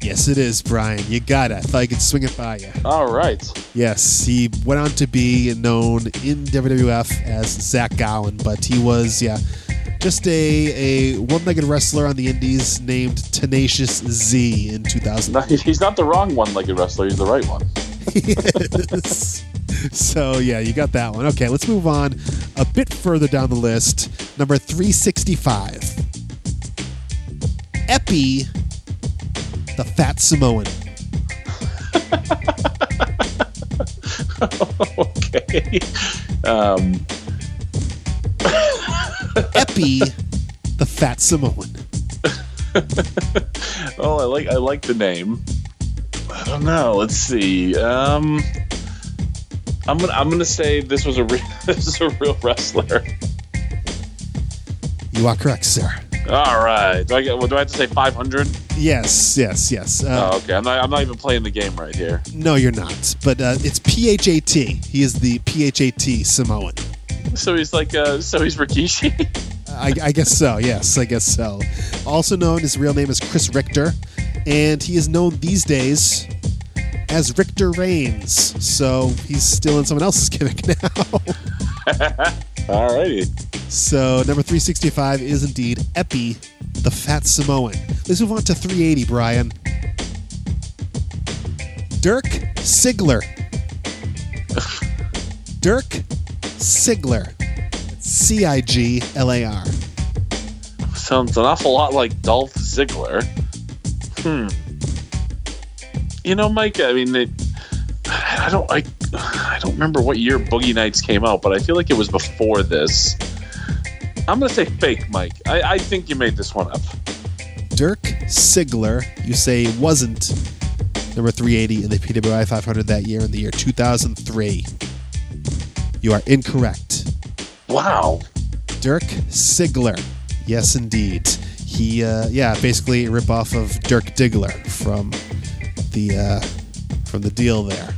Yes, it is, Brian. You got it. I thought I could swing it by you. All right. Yes, he went on to be known in WWF as Zach Gowen, but he was, yeah, just a, a one legged wrestler on the Indies named Tenacious Z in 2000. No, he's not the wrong one-legged wrestler. He's the right one. [laughs] Yes. so, yeah, you got that one. Okay, let's move on a bit further down the list. Number 365. Epi, the Fat Samoan. [laughs] okay. Um, [laughs] [laughs] Epi, the Fat Samoan. [laughs] oh, I like I like the name. I don't know. Let's see. Um, I'm gonna I'm gonna say this was a re- [laughs] this is a real wrestler. You are correct, sir. All right. Do I get? Well, do I have to say 500? Yes, yes, yes. Uh, Oh, okay. I'm not I'm not even playing the game right here. No, you're not. But uh, it's PHAT. He is the PHAT Samoan. So he's like uh, so he's Rikishi. [laughs] I, I guess so. Yes, I guess so. Also known, his real name is Chris Richter, and he is known these days as Richter Reigns. So he's still in someone else's [laughs] gimmick now. [laughs] All righty. so number 365 is indeed Epi, the Fat Samoan. Let's move on to 380, Brian. Dirk Sigler. Dirk Sigler. C I G L A R. Sounds an awful lot like Dolph Ziggler. Hmm. You know, Mike. I mean, they, I don't. I, I don't remember what year Boogie Nights came out, but I feel like it was before this. I'm gonna say fake, Mike. I, I think you made this one up. Dirk Sigler, you say wasn't number 380 in the PWI 500 that year in the year 2003. You are incorrect. Wow. Dirk Sigler. Yes, indeed. He, uh, yeah, basically a ripoff of Dirk Diggler from the uh, from the deal there.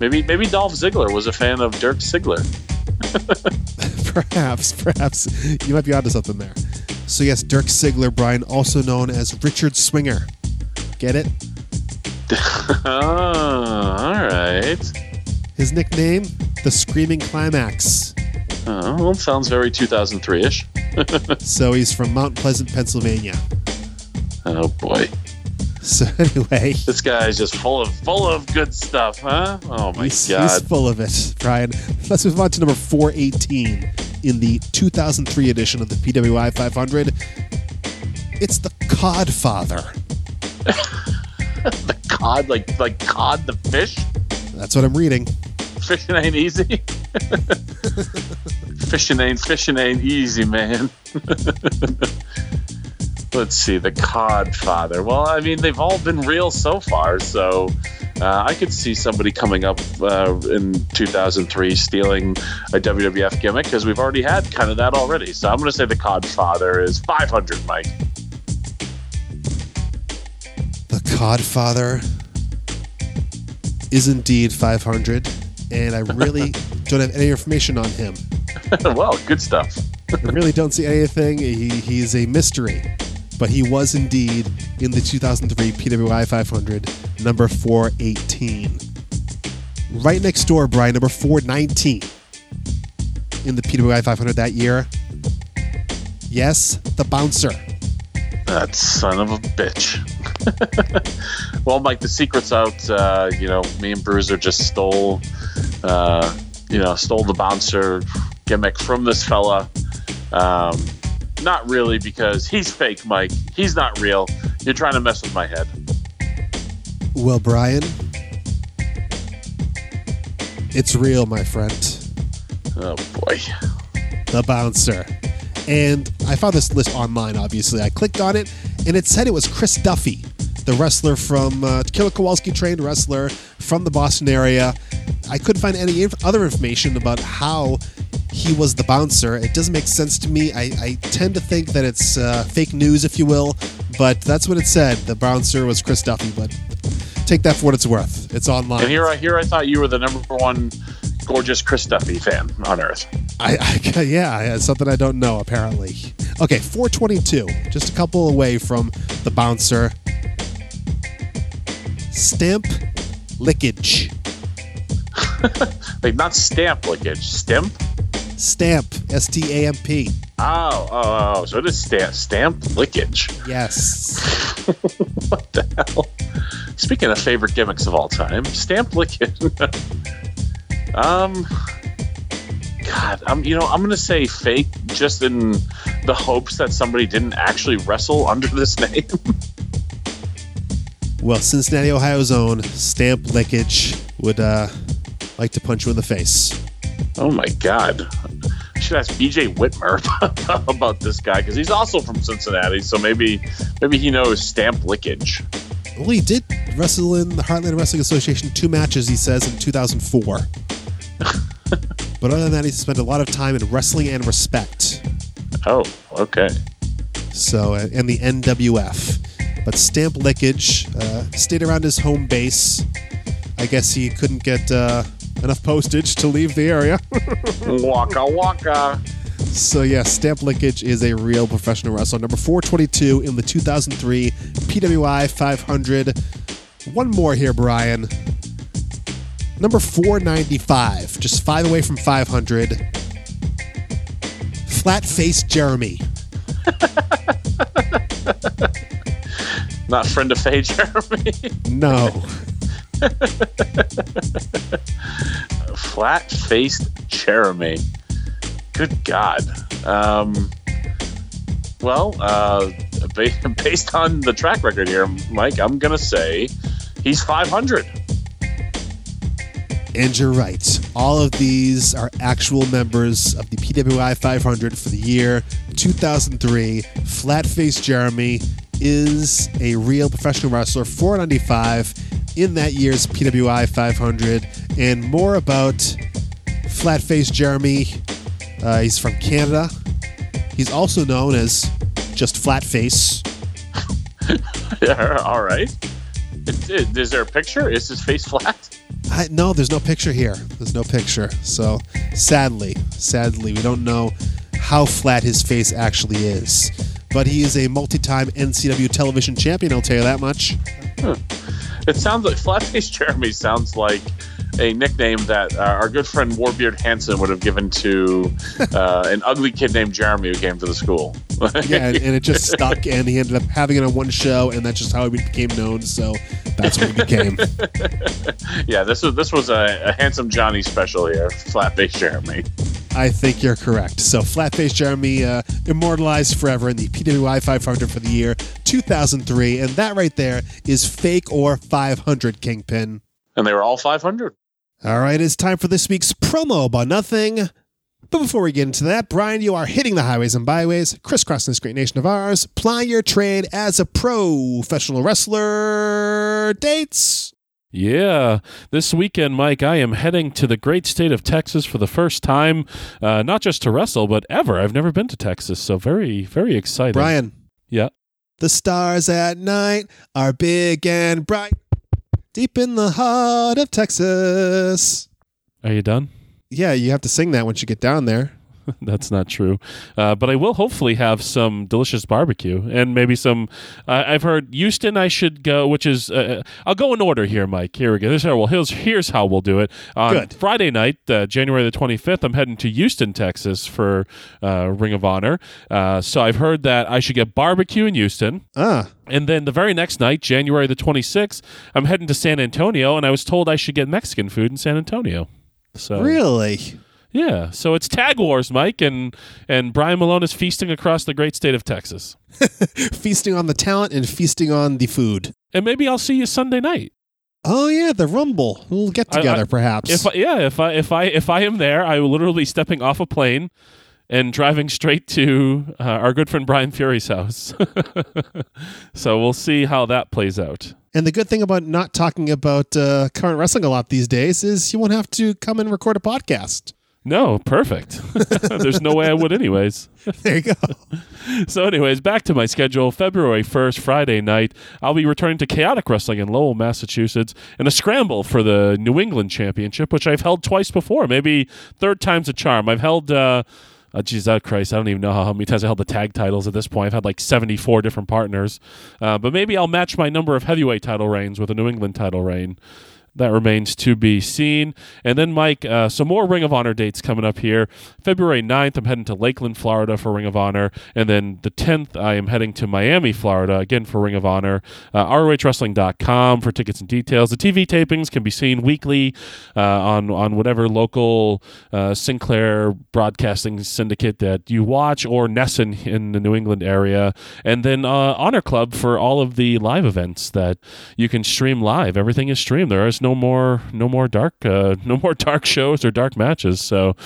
Maybe maybe Dolph Ziggler was a fan of Dirk Sigler. [laughs] perhaps, perhaps you might be onto something there. So yes, Dirk Sigler, Brian, also known as Richard Swinger. Get it? oh, [laughs] all right. His nickname, the Screaming Climax. Oh, well, sounds very 2003 ish. [laughs] So he's from Mount Pleasant, Pennsylvania. Oh boy, So [laughs] anyway, this guy's just full of full of good stuff, huh? Oh my he's, god. he's full of it, Brian. Let's move on to number 418 in the 2003 edition of the PWI 500. It's the Codfather. [laughs] the cod, like like cod the fish. That's what I'm reading. Fishing ain't easy. [laughs] fishing ain't fishing ain't easy, man. [laughs] Let's see, the Codfather. Well, I mean, they've all been real so far, so uh, I could see somebody coming up uh, in 2003 stealing a WWF gimmick because we've already had kind of that already. So I'm going to say the Codfather is 500, Mike. The Codfather is indeed 500, and I really [laughs] don't have any information on him. [laughs] well, good stuff. I really [laughs] don't see anything. He, he's a mystery, but he was indeed in the 2003 PWI 500, number 418. Right next door, Brian, number 419 in the PWI 500 that year. Yes, the bouncer. That son of a bitch. [laughs] well, Mike, the secret's out. Uh, you know, me and Bruiser just stole, uh, you know, stole the bouncer gimmick from this fella. Um, not really because he's fake, Mike. He's not real. You're trying to mess with my head. Well, Brian, it's real, my friend. Oh boy. the bouncer. And I found this list online, obviously. I clicked on it, and it said it was Chris Duffy, the wrestler from uh, Killer Kowalski trained wrestler from the Boston area. I couldn't find any inf- other information about how he was the bouncer. It doesn't make sense to me. I, I tend to think that it's uh, fake news, if you will, but that's what it said. The bouncer was Chris Duffy, but take that for what it's worth. It's online. And here here I thought you were the number one gorgeous Chris Duffy fan on earth. I, I [laughs] yeah, something I don't know apparently. Okay, 422, just a couple away from the bouncer. Stamp lickage. [laughs] Like not stamp lickage, stamp. Stamp, S T A M P. Oh, oh, oh, so it is stamp stamp lickage. Yes. [laughs] what the hell? Speaking of favorite gimmicks of all time, stamp lickage. Um, God, I'm you know I'm gonna say fake just in the hopes that somebody didn't actually wrestle [laughs] under this name. Well, Cincinnati, Ohio's own Stamp Lickage would uh, like to punch you in the face. oh my God. I should ask BJ Whitmer [laughs] about this guy because he's also from Cincinnati, so maybe maybe he knows stamp lickage. Well, he did wrestle in the Heartland Wrestling Association two matches, he says, in 2004. But other than that, he spent a lot of time in wrestling and respect. Oh, okay. So, uh, and the NWF. But Stamp Lickage uh, stayed around his home base. I guess he couldn't get uh, enough postage to leave the area. [laughs] waka waka. so, yeah, Stamp Lickage is a real professional wrestler. Number 422 in the 2003 PWI 500. One more here, Brian. Number 495, just five away from 500. Flat Face Jeremy. Not friend of Faye Jeremy. No. Flat faced Jeremy. Good God. Um, well, uh, ba- [laughs] based on the track record here, Mike, I'm going to say he's 500. And you're right. All of these are actual members of the PWI 500 for the year 2003. Flatface Jeremy is a real professional wrestler, 495 in that year's PWI 500. And more about Flatface Jeremy. Uh, he's from Canada. He's also known as just Flatface. Yeah, [laughs] all right. It- [laughs] Is there a picture? Is his face flat? I, no, there's no picture here. There's no picture. So sadly, sadly, we don't know how flat his face actually is. But he is a multi-time NCW television champion. I'll tell you that much. It sounds like Flatface Jeremy sounds like a nickname that uh, our good friend Warbeard Hanson would have given to [laughs] uh, an ugly kid named Jeremy who came to the school. Yeah, and, and it just stuck, [laughs] and he ended up having it on one show, and that's just how he became known. So that's what he became. [laughs] yeah, this was this was a, a handsome Johnny special here, Flatface Jeremy. I think you're correct. So Flatface Jeremy uh, immortalized forever in the PWI 500 for the year 2003, and that right there is fake or 500 Kingpin. And they were all 500. All right, it's time for this week's promo about nothing. But before we get into that, Brian, you are hitting the highways and byways, crisscrossing this great nation of ours, Ply your trade as a professional wrestler. Dates. Yeah, this weekend, Mike, I am heading to the great state of Texas for the first time, uh, not just to wrestle, but ever. I've never been to Texas, so very, very excited. Brian, Yeah. the stars at night are big and bright, deep in the heart of Texas. Are you done? Yeah, you have to sing that once you get down there. [laughs] That's not true. Uh, but I will hopefully have some delicious barbecue and maybe some. Uh, I've heard Houston. I should go, which is uh, I'll go in order here, Mike. Here we go. This well, here's here's how we'll do it. On Good. Friday night, uh, January the 25th, I'm heading to Houston, Texas for uh, Ring of Honor. Uh, so I've heard that I should get barbecue in Houston. Ah, And then the very next night, January the 26th, I'm heading to San Antonio, and I was told I should get Mexican food in San Antonio. So really? Yeah, so it's Tag Wars, Mike, and and Brian Malone is feasting across the great state of Texas. [laughs] Feasting on the talent and feasting on the food. And maybe I'll see you Sunday night. Oh yeah, the Rumble. We'll get I- I- together, perhaps. If I, yeah, if I if I if I am there, I will literally be stepping off a plane and driving straight to uh, our good friend Brian Fury's house. [laughs] so we'll see how that plays out. And the good thing about not talking about uh, current wrestling a lot these days is you won't have to come and record a podcast. No, perfect. [laughs] There's no way I would, anyways. [laughs] There you go. So, anyways, back to my schedule. February 1st, Friday night, I'll be returning to Chaotic Wrestling in Lowell, Massachusetts, in a scramble for the New England Championship, which I've held twice before. Maybe third time's a charm. I've held. Uh, Oh, geez, oh Christ, I don't even know how many times I held the tag titles at this point. I've had like 74 different partners. Uh, but maybe I'll match my number of heavyweight title reigns with a New England title reign. That remains to be seen. And then, Mike, uh, some more Ring of Honor dates coming up here. February 9th, I'm heading to Lakeland, Florida for Ring of Honor. And then the 10th, I am heading to Miami, Florida, again for Ring of Honor. Uh, ROHWrestling.com for tickets and details. The TV tapings can be seen weekly uh, on, on whatever local uh, Sinclair broadcasting syndicate that you watch or NESN in the New England area. And then uh, Honor Club for all of the live events that you can stream live. Everything is streamed. There is no more no more dark uh, [laughs] no more dark shows or dark matches. So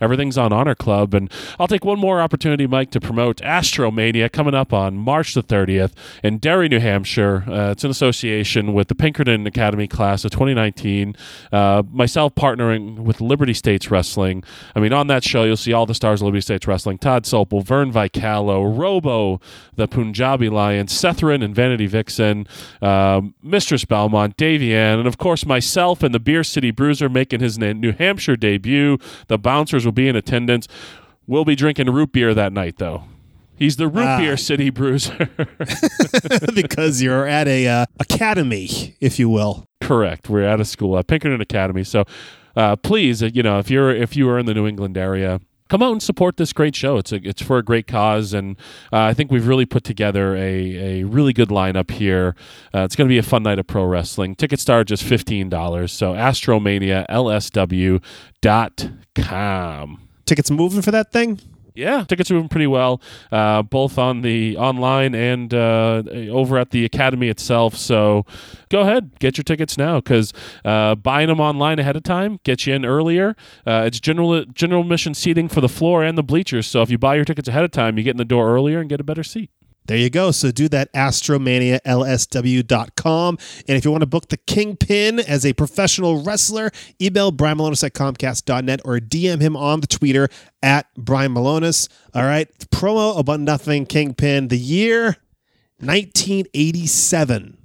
everything's on Honor Club. And I'll take one more opportunity, Mike, to promote Astromania coming up on March the 30th in Derry, New Hampshire. Uh, it's in association with the Pinkerton Academy class of 2019. Uh, myself partnering with Liberty States Wrestling. I mean, on that show, you'll see all the stars of Liberty States Wrestling Todd Sopel, Vern Vicalo, Robo, the Punjabi Lion, Sethrin and Vanity Vixen, um, Mistress Belmont, Davian, and of course myself and the Beer City Bruiser making his New Hampshire debut. The bouncers will be in attendance. We'll be drinking root beer that night, though. He's the root Ah. beer city bruiser. [laughs] [laughs] because you're at a uh, academy, if you will. Correct. We're at a school at Pinkerton Academy. So uh, please, uh, you know, if you're if you are in the New England area, come out and support this great show. It's a, it's for a great cause, and uh, I think we've really put together a, a really good lineup here. Uh, it's going to be a fun night of pro wrestling. Tickets start just fifteen dollars. So astromanialsw.com. Tickets moving for that thing? Yeah, tickets are moving pretty well, uh, both on the online and uh, over at the academy itself. So go ahead, get your tickets now because uh, buying them online ahead of time gets you in earlier. Uh, it's general general admission seating for the floor and the bleachers. So if you buy your tickets ahead of time, you get in the door earlier and get a better seat. There you go. So do that astromanialsw.com. And if you want to book the Kingpin as a professional wrestler, email Brian Milonas at Comcast.net or DM him on the Twitter at Brian Milonas. All right. Promo about nothing Kingpin. The year 1987.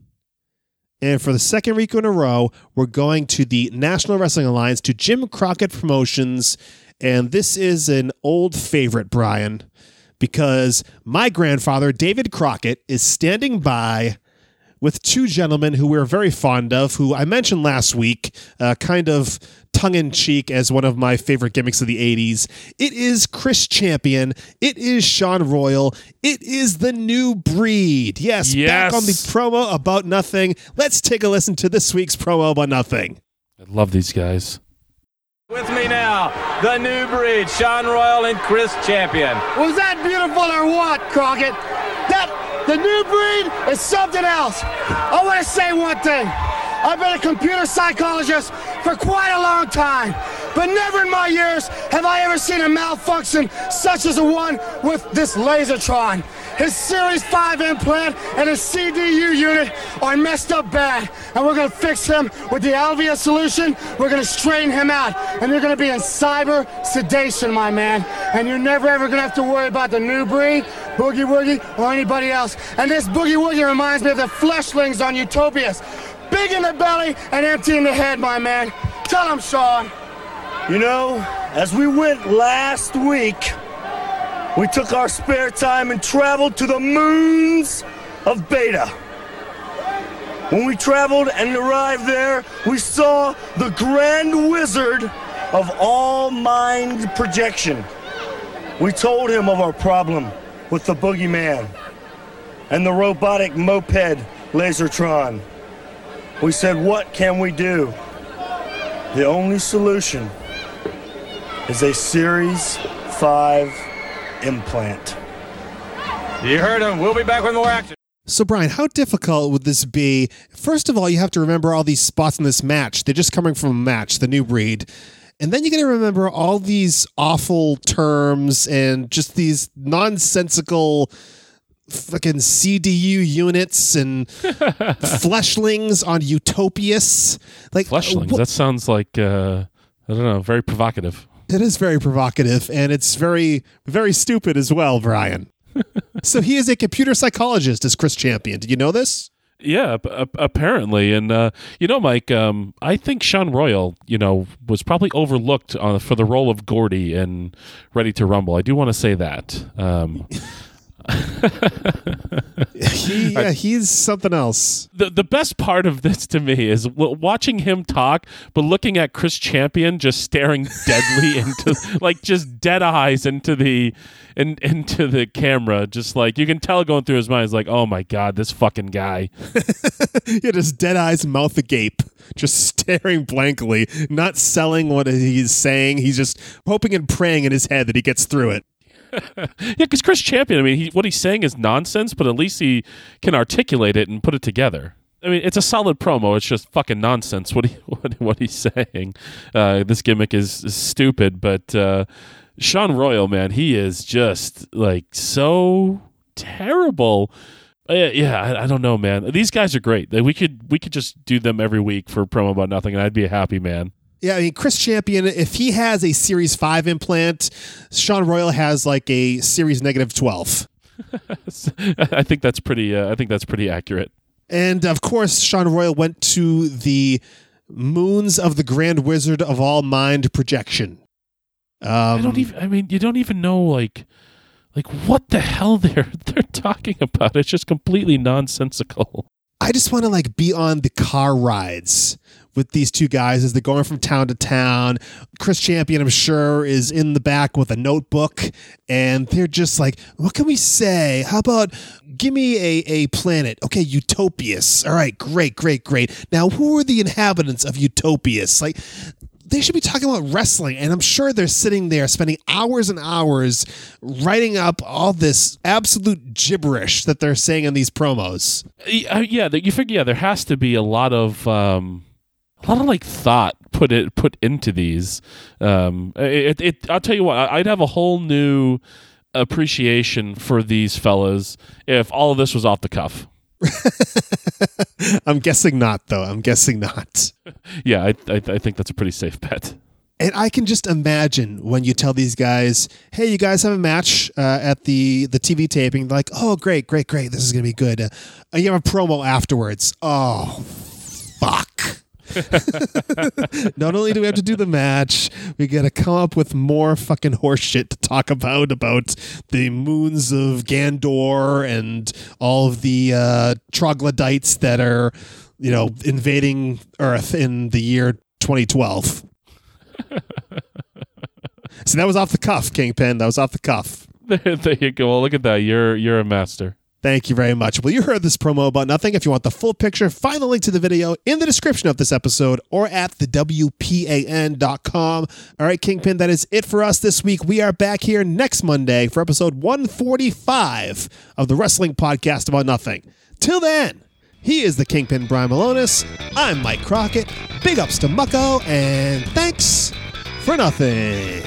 And for the second week in a row, we're going to the National Wrestling Alliance to Jim Crockett Promotions. And this is an old favorite, Brian because my grandfather, David Crockett, is standing by with two gentlemen who we're very fond of, who I mentioned last week, uh, kind of tongue in cheek as one of my favorite gimmicks of the 80s. It is Chris Champion. It is Sean Royal. It is the new breed. Yes, Yes. back on the promo about nothing. Let's take a listen to this week's promo about nothing. I love these guys. With me now, the new breed, Sean Royal and Chris Champion. Was that beautiful or what, Crockett? That the new breed is something else. I want to say one thing. I've been a computer psychologist for quite a long time, but never in my years have I ever seen a malfunction such as the one with this Lasertron. His Series 5 implant and his CDU unit are messed up bad, and we're gonna fix him with the Alvia solution. We're gonna straighten him out, and you're gonna be in cyber sedation, my man. And you're never ever gonna have to worry about the new breed, Boogie Woogie, or anybody else. And this Boogie Woogie reminds me of the fleshlings on Utopias. Big in the belly and empty in the head, my man. Tell him, Sean. You know, as we went last week, we took our spare time and traveled to the moons of Beta. When we traveled and arrived there, we saw the grand wizard of all mind projection. We told him of our problem with the boogeyman and the robotic moped Lasertron. We said, What can we do? The only solution is a Series 5 implant. You heard him. We'll be back with more action. So, Brian, how difficult would this be? First of all, you have to remember all these spots in this match. They're just coming from a match, the new breed. And then you got to remember all these awful terms and just these nonsensical fucking CDU units and [laughs] fleshlings on Utopias. Like Fleshlings. wh- That sounds like uh, I don't know, very provocative. It is very provocative and it's very, very stupid as well, Brian. [laughs] so he is a computer psychologist, as Chris Champion. Did you know this? Yeah, ap- ap- apparently, and uh, you know, Mike, um, I think Sean Royal, you know, was probably overlooked uh, for the role of Gordy in Ready to Rumble. I do want to say that. Um, [laughs] He, yeah, he's something else. the the best part of this to me is w- watching him talk, but looking at Chris Champion just staring [laughs] deadly into, like, just dead eyes into the, in, into the camera, just like you can tell going through his mind is like, oh my god, this fucking guy. He had his dead eyes, mouth agape, just staring blankly, not selling what he's saying. He's just hoping and praying in his head that he gets through it. [laughs] Yeah, because Chris Champion, I mean, he, what he's saying is nonsense, but at least he can articulate it and put it together. I mean, it's a solid promo. It's just fucking nonsense. What he [laughs] what, what he's saying. Uh, this gimmick is, is stupid, but uh, Sean Royal, man, he is just like so terrible. Uh, yeah, I, I don't know, man. These guys are great. We could we could just do them every week for promo about nothing, and I'd be a happy man. Yeah, I mean, Chris Champion, if he has a Series 5 implant, Sean Royal has like a Series negative 12. [laughs] I think that's pretty. Uh, I think that's pretty accurate. And of course, Sean Royal went to the moons of the Grand Wizard of all mind projection. Um, I don't even. I mean, you don't even know like, like what the hell [laughs] they're they're talking about. It's just completely nonsensical. I just want to like be on the car rides with these two guys as they're going from town to town. Chris Champion, I'm sure, is in the back with a notebook, and they're just like, "What can we say? How about give me a a planet? Okay, Utopias. All right, great, great, great. Now, who are the inhabitants of Utopias? Like." They should be talking about wrestling, and I'm sure they're sitting there spending hours and hours writing up all this absolute gibberish that they're saying in these promos. Uh, yeah, you figure yeah, there has to be a lot of um, a lot of like thought put it put into these. Um, it, it I'll tell you what, I'd have a whole new appreciation for these fellas if all of this was off the cuff. [laughs] I'm guessing not, though. I'm guessing not. [laughs] Yeah, I, I, I think that's a pretty safe bet. And I can just imagine when you tell these guys, "Hey, you guys have a match uh, at the the TV taping." They're like, "Oh, great, great, great! This is gonna be good." Uh, you have a promo afterwards. Oh, fuck! [laughs] Not only do we have to do the match, we got to come up with more fucking horseshit to talk about about the moons of Gandor and all of the uh, troglodytes that are, you know, invading Earth in the year 2012. So [laughs] that was off the cuff, Kingpin. That was off the cuff. There, [laughs] there you go. Well, look at that. You're you're a master. Thank you very much. Well, you heard this promo about nothing. If you want the full picture, find the link to the video in the description of this episode or at the WPAN.com. All right, Kingpin, that is it for us this week. We are back here next Monday for episode 145 of the Wrestling Podcast About Nothing. Till then, he is the Kingpin Brian Milonas. I'm Mike Crockett. Big ups to Mucko, and thanks for nothing.